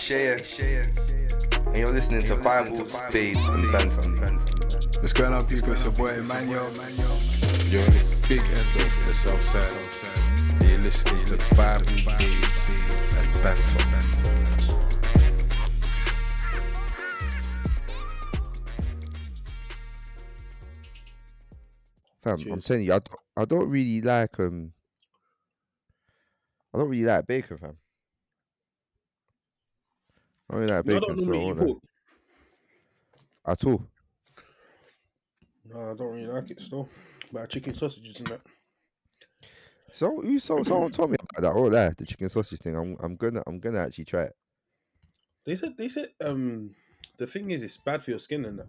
Share, share. And you're listening to Bibles, Babes, and Banter. What's going on, people? It's your boy Emmanuel. You're on the big end of the south side. You're listening to Bible, Babes, and Banter. Fam, I'm Cheers. telling you, I, d- I don't really like um, I don't really like bacon, fam. I don't really like No, I bacon, don't so I normally eat pork. at all. No, I don't really like it still. But chicken sausages and that. So you so someone told me about that. Oh, that the chicken sausage thing. I'm I'm gonna I'm gonna actually try it. They said they said um the thing is it's bad for your skin and that.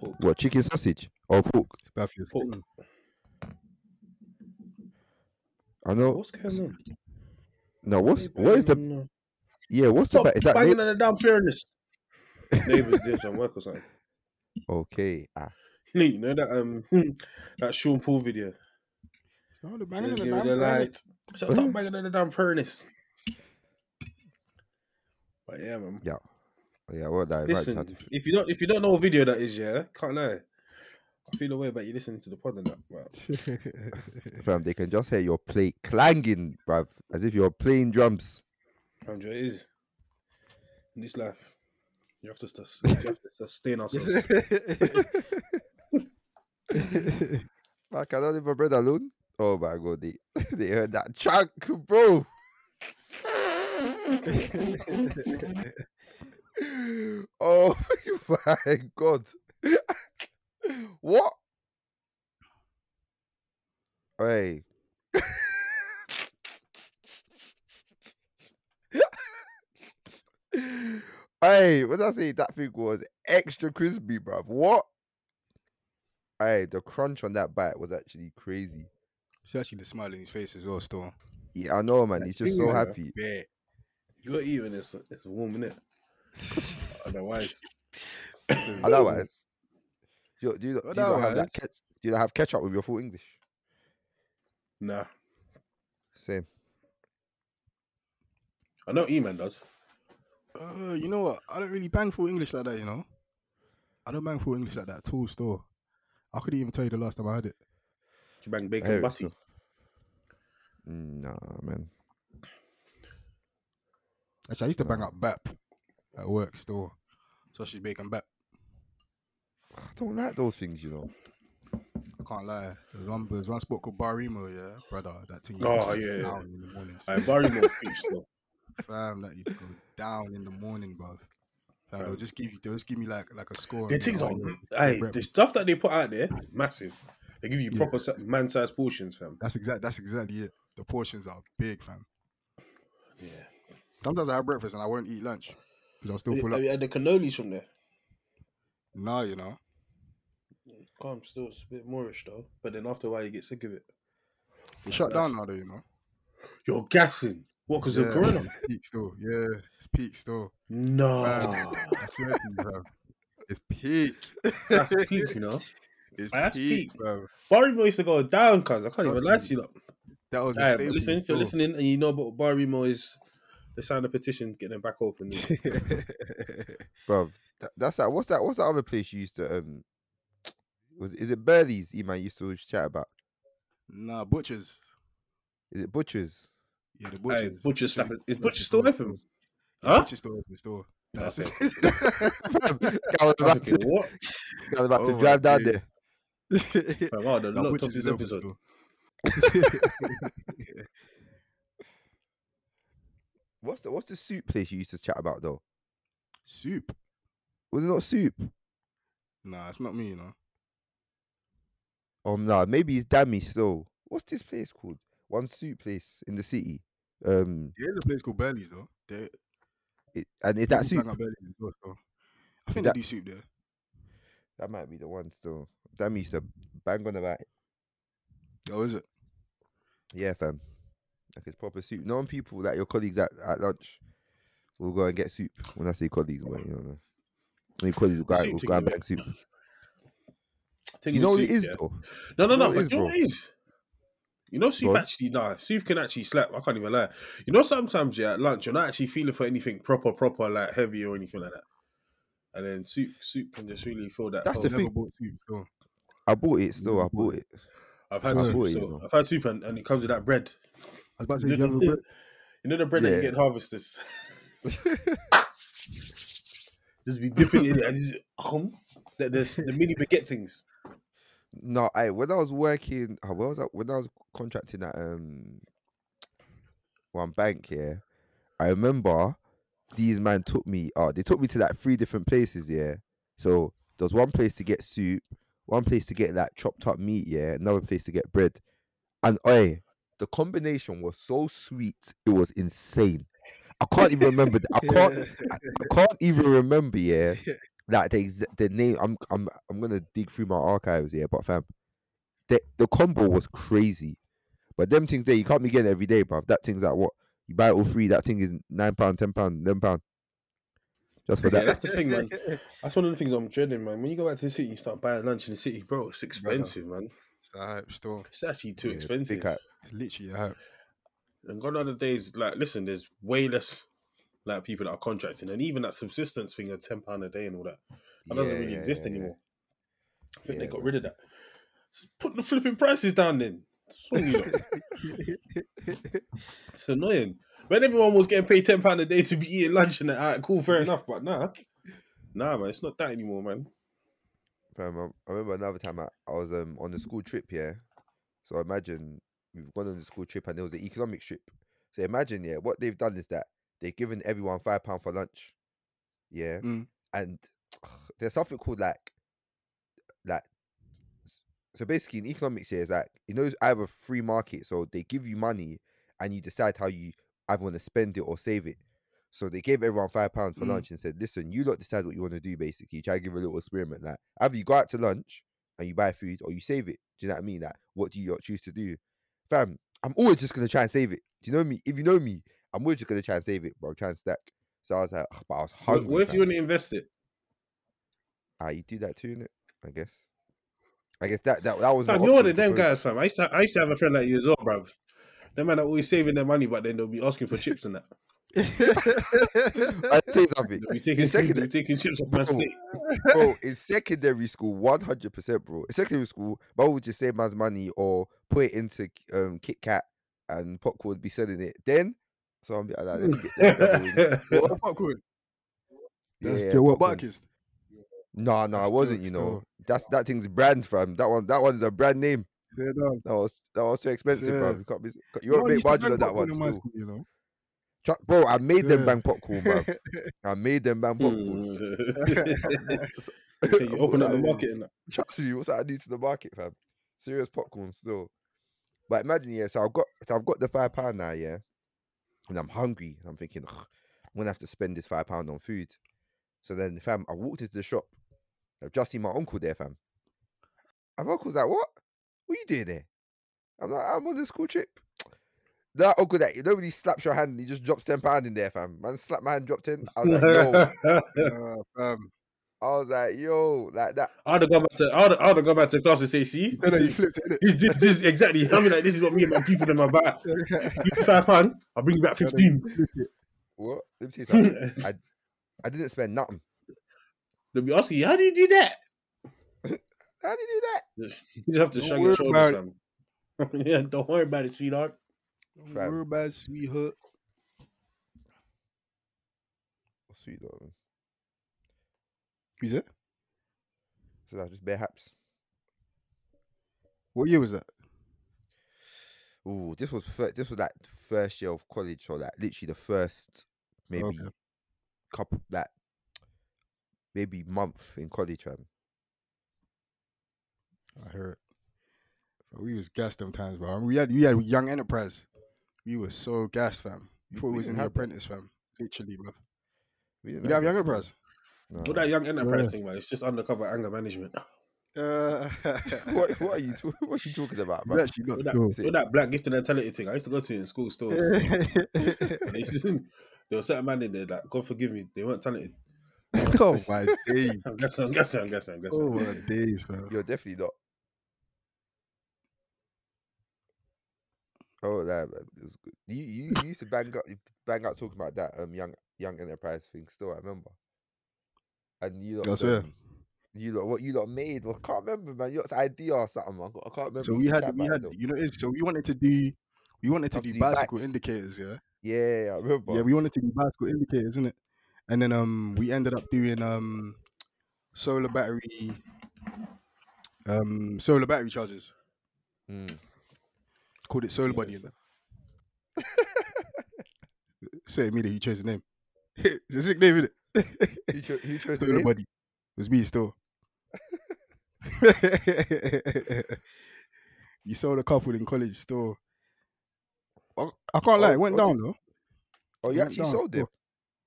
Pork. What chicken sausage or pork? It's bad for your Pork. skin. I know. What's going on? No, what's what is the banging the- yeah? What's the Stop ba- is that banging na- on the damn furnace. Neighbours doing some work or something. okay? Ah, You know that um that Sean Paul video. Start the banging in give the damn the furnace. light. So stop banging on the damn furnace. But yeah, man. yeah, yeah. What that? Right, Listen, chat. if you don't if you don't know what video that is, yeah, can't lie. I feel the way about you listening to the pod and that. But fam, they can just hear your plate clanging, bruv, as if you're playing drums. Andrew, it is in this life. You have to, sus- you have to sustain ourselves. I don't leave my bread alone. Oh my god, they they heard that chunk, bro. oh my god. what? Hey. Hey, what did I say? That thing was extra crispy, bruv. What? Hey, the crunch on that bite was actually crazy. It's actually the smile in his face as well, still. Yeah, I know, man. He's just so happy. Yeah. You got even it's it's warm in it. Otherwise, Otherwise, do you, do you, do you not have that? Otherwise- Ketch, do you not have ketchup with your full English? nah. Same. I know E-Man does. Uh, you know what? I don't really bang full English like that, you know? I don't bang full English like that at all, still. I couldn't even tell you the last time I had it. You bang bacon hear butty. still. Mm, Nah, man. Actually, I used to bang up BAP at work still. Sausage bacon BAP. I don't like those things, you know. I can't lie. There's one, there's one spot called Barrymore, yeah, brother. That thing Oh, yeah, yeah. down in the morning. I bury more though. Fam, that you go down in the morning, bruv. Fam, they'll just give you, they'll just give me like like a score. The and be things are, "Oh, hey, the stuff that they put out there is massive. They give you Yeah. proper man-sized portions, fam. That's exact. That's exactly it. The portions are big, fam. Yeah. Sometimes I have breakfast and I won't eat lunch because I'm still full Have up. you had the cannolis from there? Nah, you know. Calm still, it's a bit Moorish though. But then after a while, you get sick of it. They shut down now, though. You know. You're gassing. What? Because of Yeah, Corona? It's peak still. Yeah, it's peak still. No. I swear to you, bro. It's peak. That's peak, you know. It's That's peak, peak. bro. Barrymore used to go down, cuz I can't even lie to you. Lot. That was a Alright, staple listen, if you're still. listening and you know about Barrymore is, they signed a petition getting them back open. Bruv, that, that's that. What's that? What's that other place you used to um? Was is it Burley's? You man used to always chat about. nah, butchers. Is it Butchers? Yeah, the Hey, butchers. Butcher's stuff is- is Butchers Butcher's still open? Yeah, Huh? Butchers still open still. That's Okay. I was about thinking, to, what? I was about Oh to my drive down days. there. Fam, I would have Nah, Butchers is open episode. still. What's the what's the soup place you used to chat about though? Soup. Was it not soup? Nah, it's not me, you know. Um, nah, maybe it's Dammy still. What's this place called? One soup place in the city. Um, There's a place called Burley's though. It, and is that soup? bang up Burley's as well, so. I think that- they do soup there. That might be the one still. Dammy used to bang on about it. Oh, is it? Yeah, fam. Like it's proper soup. Knowing people that your colleagues at, at lunch will go and get soup. When I say colleagues, but you know, any colleagues will go, The out- soup will go and yeah. soup. You know what it is yeah. though. No, no, You know no. it you know bro? it is? You know, soup actually, nah, soup can actually slap. I can't even lie. You know, sometimes, yeah, at lunch, you're not actually feeling for anything proper, proper, like heavy or anything like that. And then soup, soup can just really feel that. That's the thing. bought soup, so. I bought it still. I mm. bought it. I've had soup, it, you know. I've had soup, and, and it comes with that bread. I was about to You say, you know, the, bread? you know the bread that you get harvesters. just be dipping it in it and just, hum, the, the, the mini baguette things. No, I when I was working, where was I, when I was contracting at um one bank here, I remember these man took me. Oh, they took me to like three different places. Yeah, so there was one place to get soup, one place to get like chopped up meat. Yeah, another place to get bread, and oi, the combination was so sweet. It was insane. I can't even remember. I can't. I, I can't even remember. Yeah, like the exa- the name. I'm I'm I'm gonna dig through my archives. here, but fam, the the combo was crazy. But them things there, you can't be getting every day, bruv. That thing's like what you buy it all free. That thing is nine pound, ten pound, eleven pound. Just for Yeah, that. that's the thing, man. That's one of the things I'm dreading, man. When you go back to the city, you start buying lunch in the city, bro. It's expensive, man. It's a hype store. It's actually too Yeah, expensive. It's literally a hype. And gone are the days, like, listen, there's way less like people that are contracting, and even that subsistence thing of ten pound a day and all that, that doesn't Yeah, really yeah, exist yeah, anymore. I think they got man. rid of that. Just put the flipping prices down, then. What's wrong with you lot? It's annoying. When everyone was getting paid ten pound a day to be eating lunch and that, alright, cool, fair enough. But nah, nah, man, it's not that anymore, man. I I remember another time I, I was um on the school trip yeah. So imagine we've gone on the school trip and there was an economic trip. So imagine, yeah, what they've done is that they've given everyone five pound for lunch. Yeah. Mm. And there's something called like like so basically in economics here is like you know it's either free market, so they give you money and you decide how you either want to spend it or save it. So they gave everyone five pounds for Mm. lunch and said, "Listen, you lot decide what you want to do. Basically, try to give a little experiment. Like either you go out to lunch and you buy food, or you save it. Do you know what I mean? Like, what do you lot choose to do, fam? I'm always just gonna try and save it. Do you know me? If you know me, I'm always just gonna try and save it, bro. Try and stack. So I was like, but I was hungry. what if you want to invest it? Ah, you do that too, innit? I guess. I guess that that, that was. you're one of them guys, fam. I used to, I used to have a friend like you as well, bruv. Them man are always saving their money, but then they'll be asking for chips and that. I'd say something. Taking, In second- they'll taking chips off my Bro. plate. bro, in secondary school, one hundred percent, bro. In secondary school, man would just save man's money or put it into um Kit Kat and popcorn would be selling it. Then, so I'm like, let me get let me grab a wing. What? Popcorn. That's Yeah, Joe. Barkist. No, no, I That's wasn't. You know, that's that thing's brand, fam. That one, that one's a brand name. It. That was that was too expensive, bro. You can't be, you won't make margin on that one. school, you know. Bro, I made them bang popcorn, bro. I made them bang popcorn. so you open up the market and that. Trust me, what's that I do to the market, fam? Serious popcorn still. But imagine, yeah, so I've got so I've got the five pound now, yeah. And I'm hungry. I'm thinking, I'm gonna have to spend this five pound on food. So then fam, I walked into the shop. I've just seen my uncle there, fam. And my uncle's like, What? What you doing there? I'm like, I'm on the school trip. That uncle that nobody slaps your hand and he just drops ten pound in there, fam. Man slap my hand, dropped ten. I was like, yo. Uh, fam. I was like, yo, like that. I'd have gone back to I'd, I'd have gone back to class and say, see, Tell her you this, flipped it, is- this, this exactly. I mean, like this is what me and my people in my back. innit? Give me five pound, I'll bring you back fifteen. What? Let me tell you something. I I didn't spend nothing. They'll be asking you, how do you do that? How did you do that? You just have to Don't shrug your about shoulders, yeah, don't worry about it, sweetheart. Don't Fam. worry about it, sweetheart. Oh, sweet though. man. Who's it? So that's just bare haps. What year was that? Ooh, this was fir- this was like first year of college, or like literally the first maybe Okay. couple like maybe month in college, fam. I heard. We was gassed them times, bro. We had we had young enterprise. We was so gassed, fam. Before we We was in didn't the apprentice, fam. Literally, bro. We You didn't have young that. enterprise. No. All that young enterprise Yeah. thing, man, it's just undercover anger management. Uh, what, what are you what are you talking about, It's man? actually not All that, still. Is all that black gifted and talented thing. I used to go to it in school still. They used to- there was certain man in there that, God forgive me, they weren't talented. oh my days. I'm guessing, I'm guessing, I'm guessing, I'm guessing. Oh my days, fam. You're definitely not. Oh, that man, it was good. You, you you used to bang up, bang up talking about that um young young enterprise thing. Still, I remember. And you lot, it. um, you lot, what you lot made? Well, I can't remember, man. You lot's idea or something. man. I can't remember. So we had we had you know it is so we wanted to do we wanted to do do bicycle backs. indicators, yeah. Yeah, I remember. Yeah, we wanted to do bicycle indicators, isn't it? And then um we ended up doing um solar battery um solar battery chargers. Mm. Called it solar body. innit? Say immediately you chose the name. it's a sick name, isn't it? Who, cho- who chose the solar name? body. It was me still. you sold a couple in college still. I, I can't lie, Oh, it went okay. down though. Oh, you actually sold them?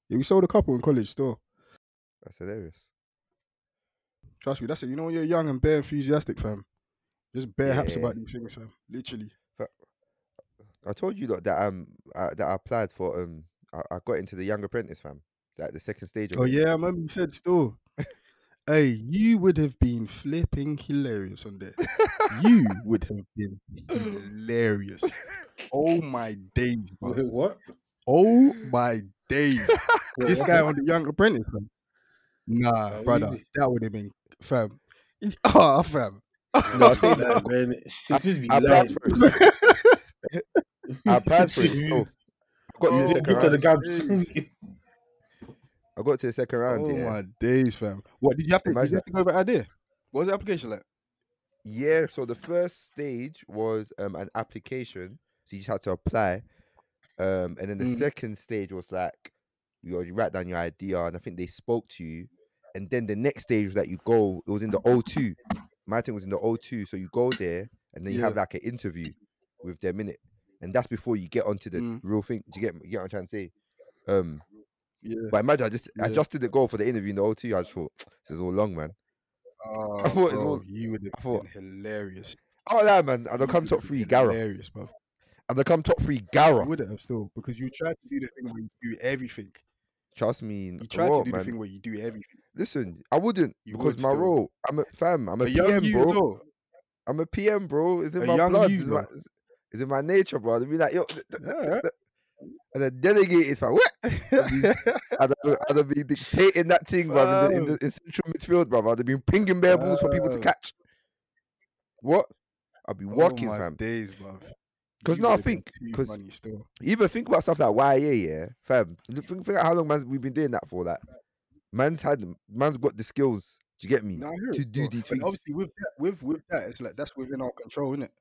Yeah, we sold a couple in college still. That's hilarious. Trust me, that's it. You know when you're young and bare enthusiastic, fam. Just bare haps about these things, fam. Literally. I told you lot that um uh, that I applied for um I, I got into the Young Apprentice fam, like the second stage. Of Oh it. yeah, I remember you said still. hey, you would have been flipping hilarious on there. you would have been hilarious. Oh my days, bro. Wait, what? Oh my days. This guy on the Young Apprentice, fam. Nah, Oh, brother, easy. that would have been fam. Ah, fam. No, I say that. man, it just be I lying. applied for it. I applied for it. Still. I got to Oh, the second to the round. I got to the second round. oh yeah. my days, fam. What did you have to? Did you have to go over idea? What was the application like? Yeah, so the first stage was um an application, so you just had to apply, um, and then the Mm. second stage was like you, you write down your idea, and I think they spoke to you, and then the next stage was that you go. It was in the O2. My thing was in the O2, so you go there, and then you have like an interview with them in it, and that's before you get onto the Mm. real thing. Do you get, you get what I'm trying to say? Um, Yeah. but imagine I just I just didn't go for the interview in the O2. I just thought this is all long, man. Oh, thought it was bro, all- you would I have thought- been hilarious. Oh yeah, man, and I come top three, Gara, Hilarious, bro. and I come top three, You Gara. wouldn't have still because you tried to do the thing where you do everything. Trust me, You tried what, to do man? the thing where you do everything. Listen, I wouldn't You because would my still. role. I'm a fam. I'm a, A PM, bro. I'm a PM, bro. It's in A my blood. you, It's, in my, it's, it's in my nature, bro. To be like, yo, Yeah. And then delegate is like, what? I'd, have- I'd have been dictating that thing, bro, in, the, in, the, in central midfield, bro. I'd have been pinging bare balls for people to catch. What? I'd be oh walking, oh my fam. days, bro. 'Cause Because now think- too 'cause- funny still. Even think about stuff like YA, yeah, fam. Think, think about how long man, we've been doing that for. Like, man's had, man's got the skills. Do you get me? Hear to do these things. obviously, with that, with with that, it's like that's within our control, isn't it?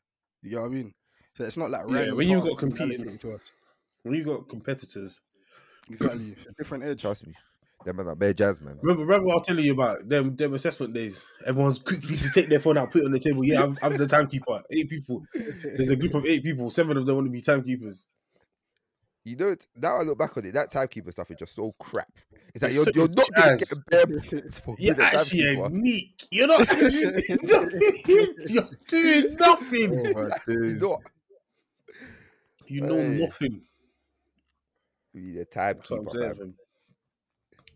You get what I mean? So it's not like Yeah, when you've got competing- to us. When you got competitors, Exactly, it's a different edge. Trust me. Them man are bare jazz, man. remember, remember what I was telling you about them them assessment days. Everyone's quickly to take their phone out, put it on the table. Yeah, I'm, I'm the timekeeper. Eight people. There's a group of eight people. Seven of them want to be timekeepers. You know, now I look back on it, that timekeeper stuff is just so crap. It's like It's you're, so you're not gonna jazz. get bare points for You're being a actually a timekeeper. neek. You're not actually nothing. You're doing nothing. Oh You know, You know Hey. nothing. You need a That's what I'm timekeeper,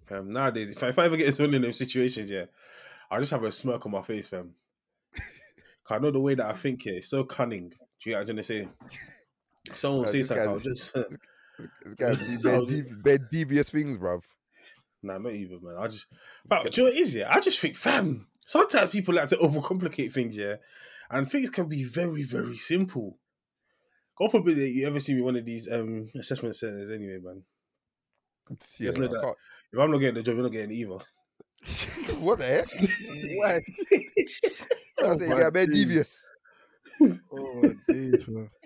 fam. nowadays, if I, if I ever get into one of those situations, yeah, I'll just have a smirk on my face, fam. I know the way that I think here is so cunning. Do you get what I'm trying to say? If Someone will Nah, say this something, I'll just This guy's devi- devious things, bruv. nah, not even, man. I just, but do you know what it is? Yeah, I just think, fam. Sometimes people like to overcomplicate things, yeah, and things can be very, very simple. God forbid that you ever see me one of these um assessment centers, anyway, man. Yeah, Just know I can't- If I'm not getting the job, you're not getting either. what the heck? Why? I Oh say you my got bare days. devious. Oh my days, man.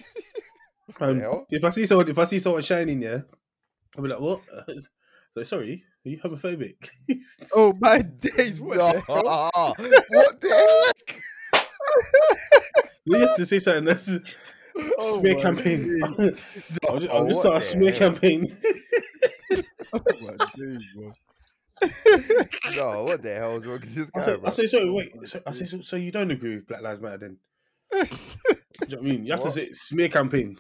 Um, if I see someone, if I see someone shining, yeah, I'll be like, "What? so sorry, are you homophobic?" Oh my days. What No, the hell? what the heck? you have to say something that's Oh smear campaign. I'll just, Oh, I'll just start a smear heck? campaign. Oh my days, bro. No, what the hell is wrong with this I guy, say, I say, sorry, wait. So, I say, so, so you don't agree with Black Lives Matter then? Do you know what I mean? You have What? to say smear campaign.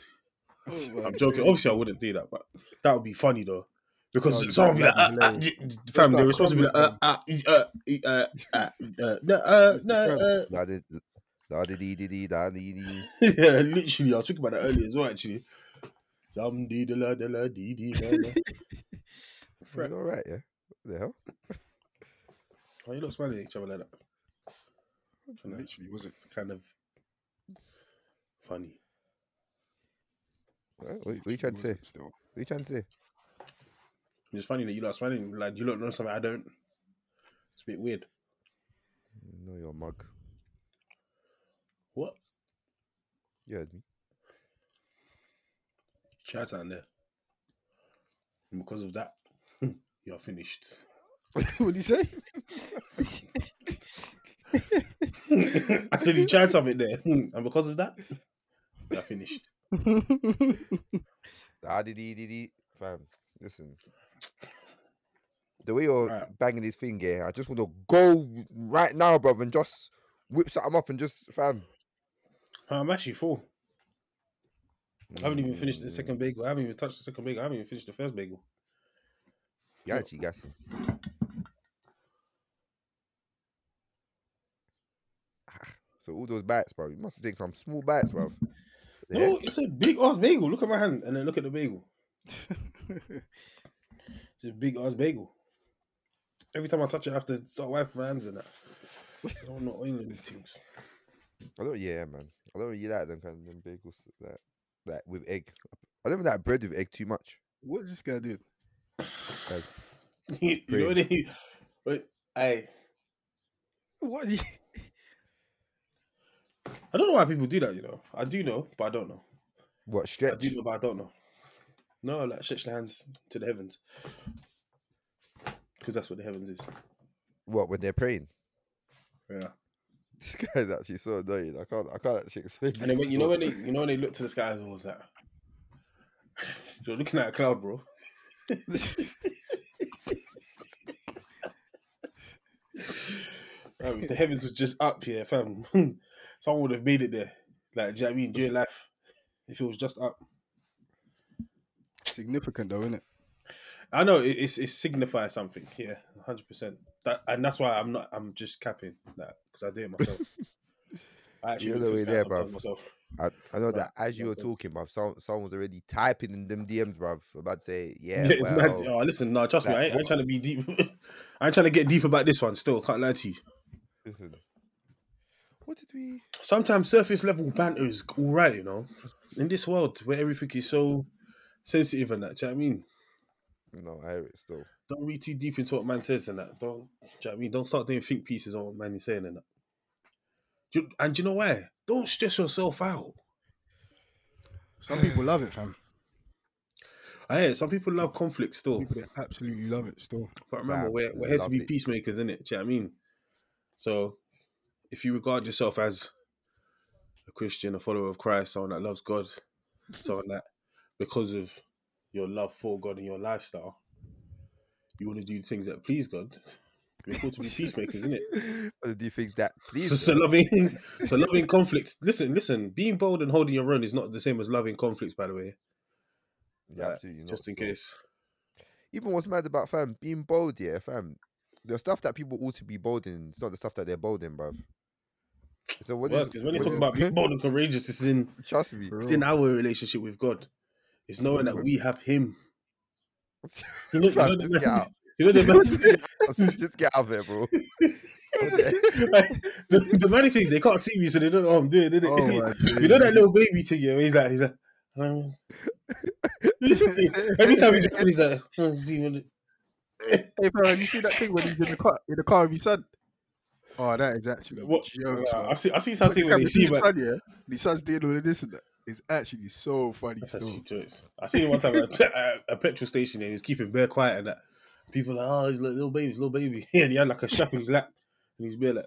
Oh I'm joking. Obviously, I wouldn't do that, but that would be funny though. Because Oh, someone would be like, uh, be uh, hilarious. j- j- fam, they're responsible. Like, uh, uh, uh, uh, uh, uh, no, uh, no, uh, they, Da dee dee dee dee da dee dee. yeah, literally. I was thinking about that earlier as well, actually. Dum dee da la da la dee dee da da. It's all right, yeah. What the hell? Why you not smiling at each other like that? Kinda- Literally, was it? Kind of funny. What, what, what you trying to say? What Still. you trying to say? It's funny that you lot smiling. Like you don't know something I don't. It's a bit weird. No, your mug. What? You heard me. Shout out there. And because of that, you're finished. what did he say? I said you tried something there, and because of that, you're finished. Fam, listen. The way you're Right. banging this thing, yeah, I just want to go right now, brother, and just whip something up and just, fam. Um, I'm actually full. I haven't even finished the second mm. bagel. I haven't even touched the second bagel. I haven't even finished the first bagel. You actually some. Ah, so all those bites, bro. You must take some small bites, bro. No, it's a big ass bagel. Look at my hand and then look at the bagel. It's a big ass bagel. Every time I touch it, I have to start wiping my hands and that. I don't know oiling things. I don't. Yeah, man. I don't really like them kind of them bagels that that with egg. I don't like bread with egg too much. what is this guy doing? Uh, you know what I mean? But I, What? You... I don't know why people do that. You know, I do know, but I don't know. What I do know, but I don't know. No, like stretch the hands to the heavens, because that's what the heavens is. What when they're praying? Yeah. This guy's actually so annoying. I can't. I can't actually explain. And then when you know when they you know when they look to the sky and was that, you're looking at a cloud, bro. Um, if the heavens was just up here, fam. Someone would have made it there. Like, do you know what I mean? During life, if it was just up. Significant though, isn't it? I know it, it's it signifies something. Yeah, hundred percent. That and that's why I'm not. I'm just capping that because I do it myself. I actually You're the there, myself. I, I know that as you were talking, bruv, some, someone was already typing in them DMs, bruv. About to say, yeah, Yeah, man, oh, listen, no, trust me, I ain't, I ain't trying to be deep. I ain't trying to get deep about this one. Still, can't lie to you. listen. What did we? Sometimes surface level banter is all right, you know. In this world where everything is so sensitive and that, do you know what I mean? No, I hear it still. Don't read too deep into what man says and that. Don't, do you know what I mean? Don't start doing think pieces on what man is saying and that. Do you- and do you know why? Don't stress yourself out. Some people love it, fam. I hear some people love conflict still. People that absolutely love it still. But remember, Fam, we're, we're here to be lovely. peacemakers, innit? Do you know what I mean? So, if you regard yourself as a Christian, a follower of Christ, someone that loves God, someone that, because of your love for God and your lifestyle, you want to do things that please God, we're called to be peacemakers, isn't it? Do you think that? Please, So, so loving, so loving conflict. Listen, listen. Being bold and holding your own is not the same as loving conflicts, by the way. yeah, Like, absolutely not, just in still. case. Even what's mad about fam being bold, yeah, fam. The stuff that people ought to be bold in, it's not the stuff that they're bold in, bruv. So what Well, is- when you talk about being bold and courageous, it's in trust me, it's in our relationship with God. It's knowing that we have Him. You know, you know, just get out. you know the, just, get out. just get out of here, bro. the, the funny thing, they can't see me, so they don't know what I'm doing. Did it? Oh you know that little baby thing, yeah? where He's like, he's like, um, every time he's he's like, "Oh, see Hey, bro, have you seen that thing when he's in the car in the car with his son? Oh, that is actually what? jokes, man. I see, I see something when they his see, man. son, yeah. His son's doing all of this and that. It's actually so funny That's still. I seen him one time at a, a petrol station and he's keeping bare quiet and that. People like, oh, he's like little baby, he's little baby. and he had like a strap in his lap and he's bare like,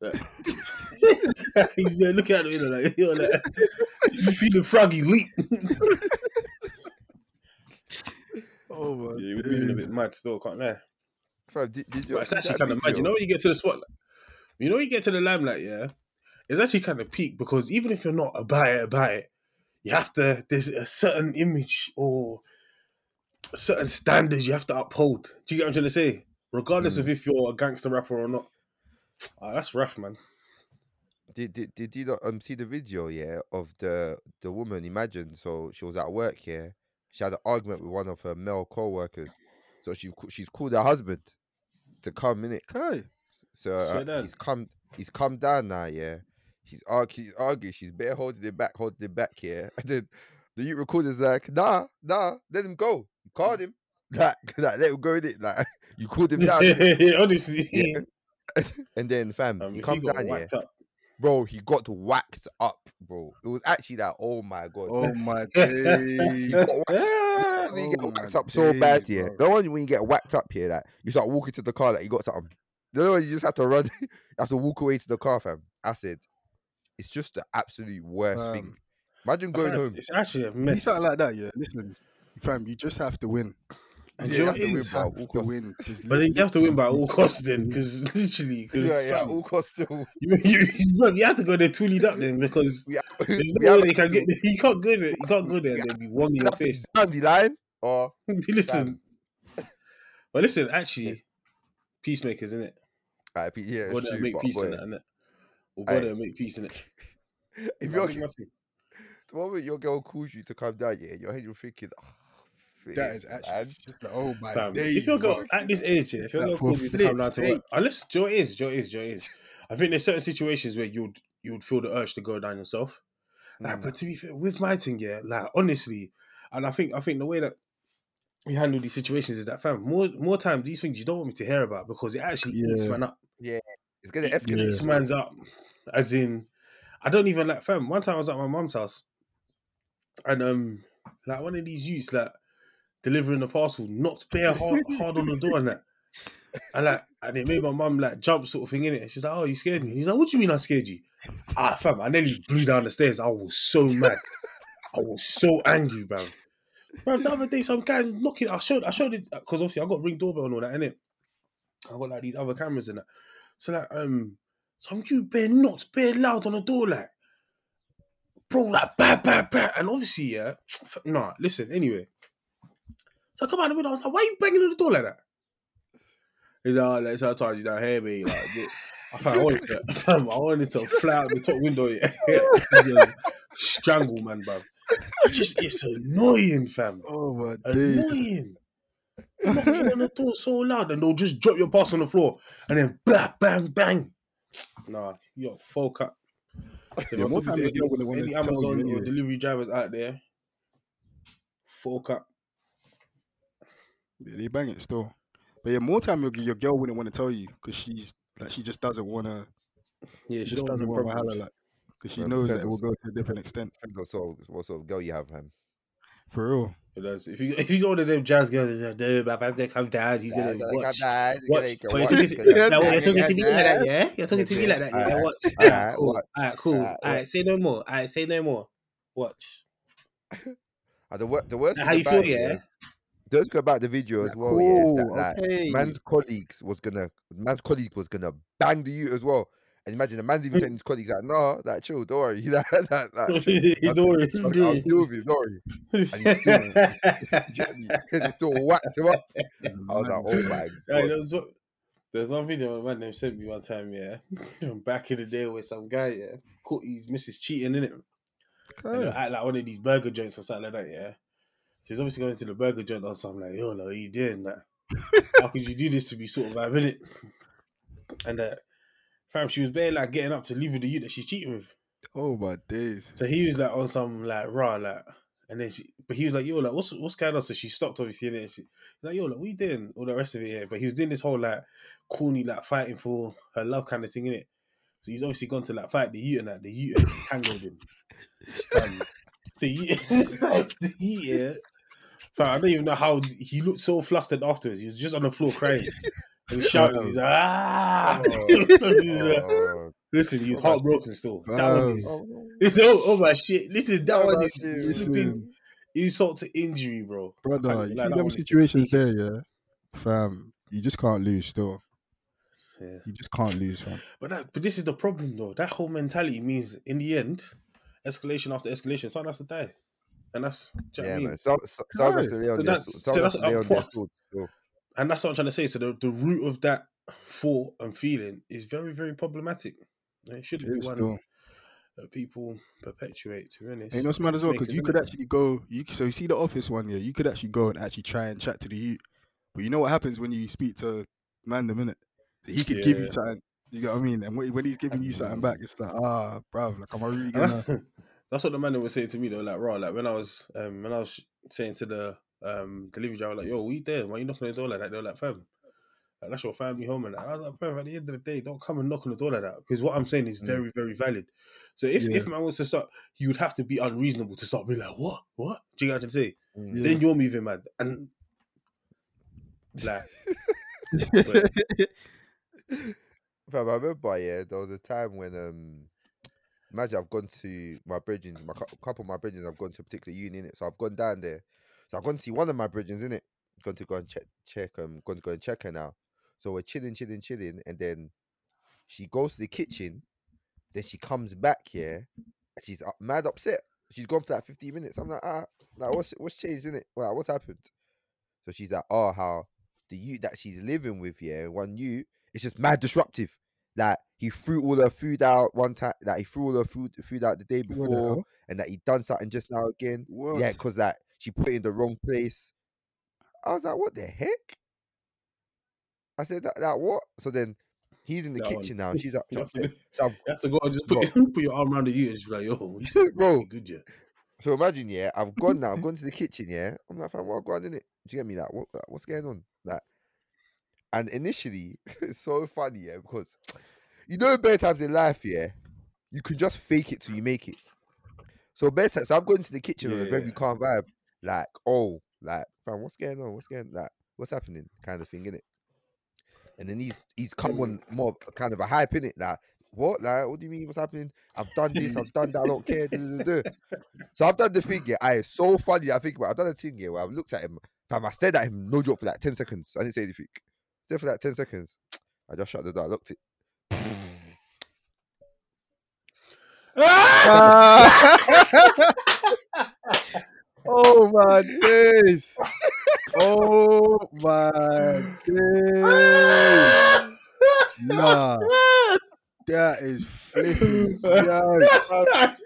like he's bare looking at him you know, like, you know, like you feeling froggy leap. Oh my yeah, was moving a bit mad still, can't lie. Fam, did, did you it's actually kind of mad. You know when you get to the spotlight, you know when you get to the limelight, yeah, it's actually kind of peak because even if you're not about it, about it, you have to. There's a certain image or a certain standards you have to uphold. Do you get what I'm trying to say? Regardless Mm. of if you're a gangster rapper or not. Ah, that's rough, man. did, did did you not um see the video yeah of the the woman? Imagine so she was at work here. She had an argument with one of her male co-workers. So she she's called her husband to come in it. Okay. So uh, he's come he's come down now. Yeah, he's arguing. He's arguing. She's bare holding him back, holding him back here. And then the youth recorder's like, nah, nah, let him go. You called him. Like, like let him go in it. Like you called him down. Honestly, Yeah. and then fam, um, he come got down, yeah, whacked up, bro. He got whacked up, bro. It was actually that. Oh my god. Oh my He days. got whacked when you get Oh whacked my up so bad, days, yeah. bro. The one when you get whacked up here, like you start walking to the car, like you got something. The other one you just have to run, you have to walk away to the car, fam. I said, it's just the absolute worst thing. Imagine going fam, home. It's actually a See mess. something like that, yeah. Listen, fam, you just have to win. And Yeah, you you know have to win, is? bro. have all to costs. win. 'cause But then you have to win by all costs, then, because literally, because Yeah, yeah, all costs still. you, you, you, you have to go there toolied up then, because We, there's we no way you can get there. You can't go there. You can't go there and then be one in your face. down the line, or listen, but listen, actually, peacemakers, innit? uh, yeah, Go there shoot, and make but peace boy, in it, innit? We'll go there and make peace in it. if you're the moment your girl calls you to come down, yeah, your head you're thinking, oh, that is actually man." oh my Fam, days. if you're bro. at this age, yeah, if you're Like, going to for call you to come down to work, unless Joe is, Joe is, Joe is. I think there's certain situations where you'd you would feel the urge to go down yourself. Like, Mm. but to be fair, with my thing, yeah, like honestly, and I think I think the way that we handle these situations is that fam, more more time these things you don't want me to hear about because it actually eats Yeah. man up. It's gonna It escalate. eats man's up. As in, I don't even like fam. One time I was at my mum's house, and um, like one of these youths like delivering a parcel, knocked bare hard, hard on the door and that. And like, and it made my mum like jump sort of thing in it. She's like, "Oh, you scared me?" He's like, "What do you mean I scared you?" Ah, fam, I nearly blew down the stairs. I was so mad. I was so angry, bro. Bro, the other day, some guy knocking. I showed, I showed it because obviously I got ring doorbell and all that, innit? I got like these other cameras and that. So like, um, some you bare knocked bare loud on the door, like, bro, like, bah, bah, bah. And obviously, yeah, nah, listen, anyway. So I come out of the window, I was like, why are you banging on the door like that? He's like, oh, like, sometimes you don't hear me. Like. I, wanted to, I wanted to fly out the top window, yeah. Just strangle, man, bro. Just, it's annoying, fam. Oh my. Annoying. Knocking on the door so loud, and they'll just drop your pass on the floor, and then bang, bang, bang. Nah, yo, folk up. Yeah, more talking time any, don't wanna any tell you Amazon or anyway. delivery drivers out there, folk up. Yeah, they bang it still. But yeah, more time your, your girl wouldn't want to tell you because she's like she just doesn't want to. Yeah, She she just doesn't want want to problems. holler like because she Well, knows that depends it will go to a different extent. Depends What sort, of, what sort of girl you have, man? For real. It does. If you if you go to them jazz girls, and say, "Dude, my father come down, he's gonna watch." Watch. Watch. So you're talking, Yeah, now, what, you're talking to me like that, yeah. yeah? You're talking to me like that, yeah? Alright, Watch. alright, Alright, cool. watch. Alright, cool. Alright, Alright, say no more. Alright, say no more. Watch. Uh, the, wor- the worst How thing you feel, it, yeah? Don't go about the video as Like, well. Yeah, that, cool, like, man's colleagues was gonna man's colleague was gonna bang the you as well. And imagine the man's even telling his colleagues like, no, like chill, don't worry. That, that, that. Don't worry, I'll, I'll deal with him, don't worry. And he still, you? He still whacked him up. I was like, oh my god. there's one video my man named sent me one time, yeah. Back in the day with some guy, yeah, caught his missus cheating in it. Okay. act like one of these burger joints or something like that, yeah. So he's obviously going to the burger joint or something like, yo, like, what you doing that? How could you do this to me, sort of vibe, innit? And uh, fam, she was bare like getting up to leave with the you that she's cheating with. Oh my days. So he was like on some like raw like, and then she, but he was like, yo, like, what's what's going on? So she stopped obviously, and then she like, yo, like, what you doing? All the rest of it, yeah. But he was doing this whole like corny like fighting for her love kind of thing, innit? So he's obviously gone to like fight the Ute and that the Ute tangled him. Um, the Ute, the Ute, yeah. I don't even know how he looked so flustered afterwards. He was just on the floor crying. And he's shouting, he's like, ah! Oh, Listen, he was Oh, heartbroken still. That one Fam. is. oh, It's, oh, oh my shit! Listen, that Oh, one is shit. flipping Listen, insult to injury, bro. I brother, can't you lie, see that them situations there, yeah, fam. You just can't lose. Still, Yeah. you just can't lose, fam. But that, but this is the problem though. That whole mentality means in the end, escalation after escalation, someone has to die, and that's do you know what yeah, I mean? man. Some, some, some has Right. to lay on So their that's- sword- so some has that's to lay a on their point. sword still. And that's what I'm trying to say. So the, the root of that thought and feeling is very very problematic. It shouldn't be one. still that people perpetuate. To be honest, And you know mad as well? Because you could actually go. You so you see the office one, yeah. You could actually go and actually try and chat to the youth. But you know what happens when you speak to man the minute? So he could give you Yeah. something. You get what I mean? And when when he's giving you something back, it's like, ah, bruv, like, am I really gonna? That's what the man was saying to me though. Like, raw. Like when I was, um, when I was saying to the um delivery driver, like, "Yo, we there? Why you knocking on the door like that?" They were like, "Fam, like, that's your family home." And that. I was like, "Fam, at the end of the day, don't come and knock on the door like that." Because what I'm saying is Mm. very, very valid. So if Yeah. if man was to start, you would have to be unreasonable to start being like, "What? What?" Do you get what I'm saying? Mm. Yeah. Then you're moving mad and like. Fam, I remember, yeah, there was a time when um imagine I've gone to my bridgings, my cou- couple of my bridgings, I've gone to a particular union. So I've gone down there. So I've gone to see one of my bridgings in it. Going to go and check check um gone going to go and check her now. So we're chilling, chilling, chilling, and then she goes to the kitchen, then she comes back here, and she's up, mad upset. She's gone for like 15 minutes. I'm like, ah, like what's what's changed in it? Well, what's happened? So she's like, oh, how the you that she's living with, yeah, one you, it's just mad disruptive. Like he threw all her food out one time, like he threw all her food food out the day before, and that he done something just now again. What? Yeah, because like she put it in the wrong place. I was like, what the heck? I said that, that what? So then he's in the That one. kitchen now, she's up. To, So, have to go just put, put your arm around the just be like, yo, Bro. good, yeah. so imagine, yeah, I've gone now, I've gone to the kitchen, yeah. I'm like, fam, what going in it? Do you get me? Like, what, what's going on? Like, and initially, it's so funny, yeah, because you know, better times in life, yeah, you can just fake it till you make it. So best so I've gone to the kitchen on a very Yeah. calm vibe, like, oh, like, fam, what's going on? What's going like, what's happening? Kind of thing, innit? And then he's he's come mm. on more of kind of a hype in it, like, what? Like, what do you mean? What's happening? I've done this, I've done that, I don't care. duh, duh, duh, duh. So I've done the thing, yeah. I it's so funny. I think about I've done a thing, here where I've looked at him, fam, I stared at him, no joke, for like 10 seconds. I didn't say anything. There for like 10 seconds. I just shut the door, I looked it. oh my days! Oh my days! Nah, that is flipping yikes.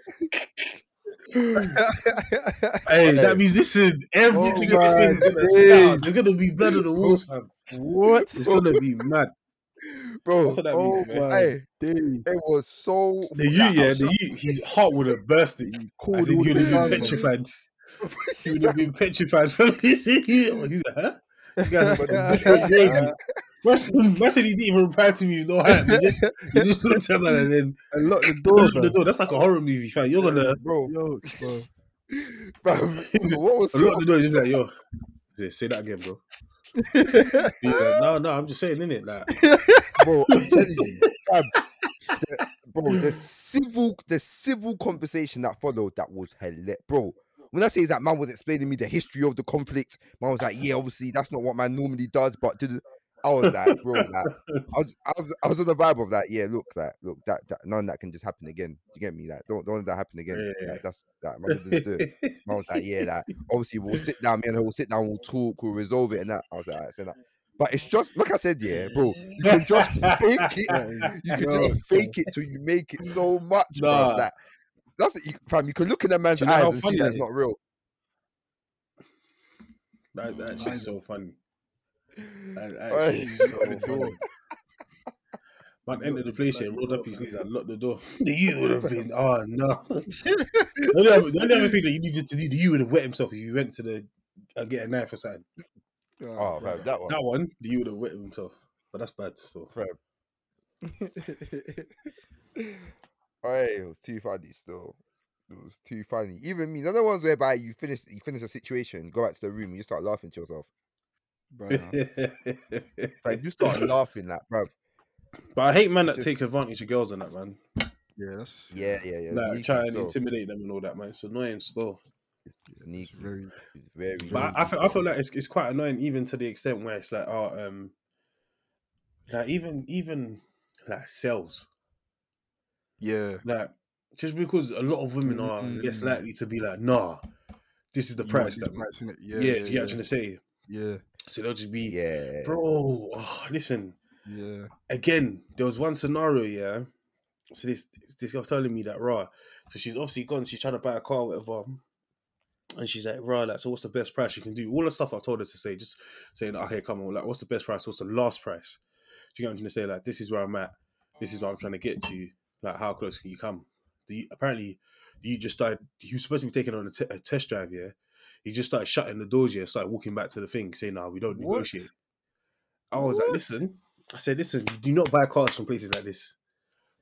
Hey, that means listen, everything oh in this my place is gonna days. start. There's gonna be blood on the walls, fam. what? It's gonna be mad. Bro, That's what that Oh means, man. my hey, days! it was so The you, yeah, the you, his heart would have bursted. Called As in, all he the would have guns, been man. petrified. He would have been petrified from this. Oh, he's like, huh? You guys are But some the- crazy. Person person he didn't even reply to me with no hand. He just, he just looked at me and then and lock the door, opened the door. That's like a horror movie, fam. You're gonna bro, Yo, bro. fam, what was so lock the door. Just be like, yo, yeah, say that again, bro. Like, no, no, I'm just saying, innit? Like, bro, I'm telling you, fam, the, bro, the civil, the civil conversation that followed that was hilarious, bro. When I say that man was explaining me the history of the conflict, man was like, "Yeah, obviously that's not what man normally does," but did I was like, bro, like, I was, I was, I was on the vibe of that. Yeah, look, like, look, that, that none of that can just happen again. You get me? Like, don't, don't let that happen again. Yeah. Like, that's that. Man, didn't do it. Man was like, yeah, like, obviously we'll sit down, me and her will sit down, we'll talk, we'll resolve it, and that. I was like, say that. But it's just like I said, yeah, bro. You can just fake it. You can just fake it till you make it so much, bro. Nah. Like, that's it. You, fam, you can look in a man's you know eyes how and see funny that that it's not real. that, that shit's so funny. That, that Oi. shit's so funny. Man entered the place and rolled up his sleeves and locked the door. The you would have been, oh no. the, only other, the only other thing that you needed to do, the you would have wet himself if you went to the uh, get a knife or something. Oh, man, that one. That one, the you would have wet himself. But that's bad. So Fam. Oh, it was too funny still. It was too funny. Even me, none of the ones whereby you finish you finish a situation, go back to the room, and you start laughing to yourself. Bruh. Like you start laughing like, bro. But I hate men that Just- take advantage of girls and that man. Yeah, that's Yeah, yeah, yeah. Like sneaky try and intimidate them and all that man. It's annoying still. It's sneaky. it's very. It's very, But I, I feel I feel like it's it's quite annoying even to the extent where it's like oh um like even even like sales Yeah, like just because a lot of women are less Mm. likely to be like nah this is the price that price, innit? yeah, Yeah, yeah, yeah, you get what I'm trying to say yeah, so they'll just be yeah. bro oh, listen yeah. again there was one scenario yeah so this this girl's telling me that raw. So she's obviously gone. She's trying to buy a car, whatever. And she's like, raw, like, so what's the best price you can do? All the stuff I told her to say, just saying, okay, come on, like, what's the best price? What's the last price? Do you get what I'm trying to say? Like, this is where I'm at. This is what I'm trying to get to. Like, how close can you come? Do you, apparently, you just started. He was supposed to be taking on a, test drive, yeah. He just started shutting the doors, yeah. Started walking back to the thing, saying, "No, we don't What? negotiate." I was like, "Listen," I said, "Listen, you do not buy cars from places like this.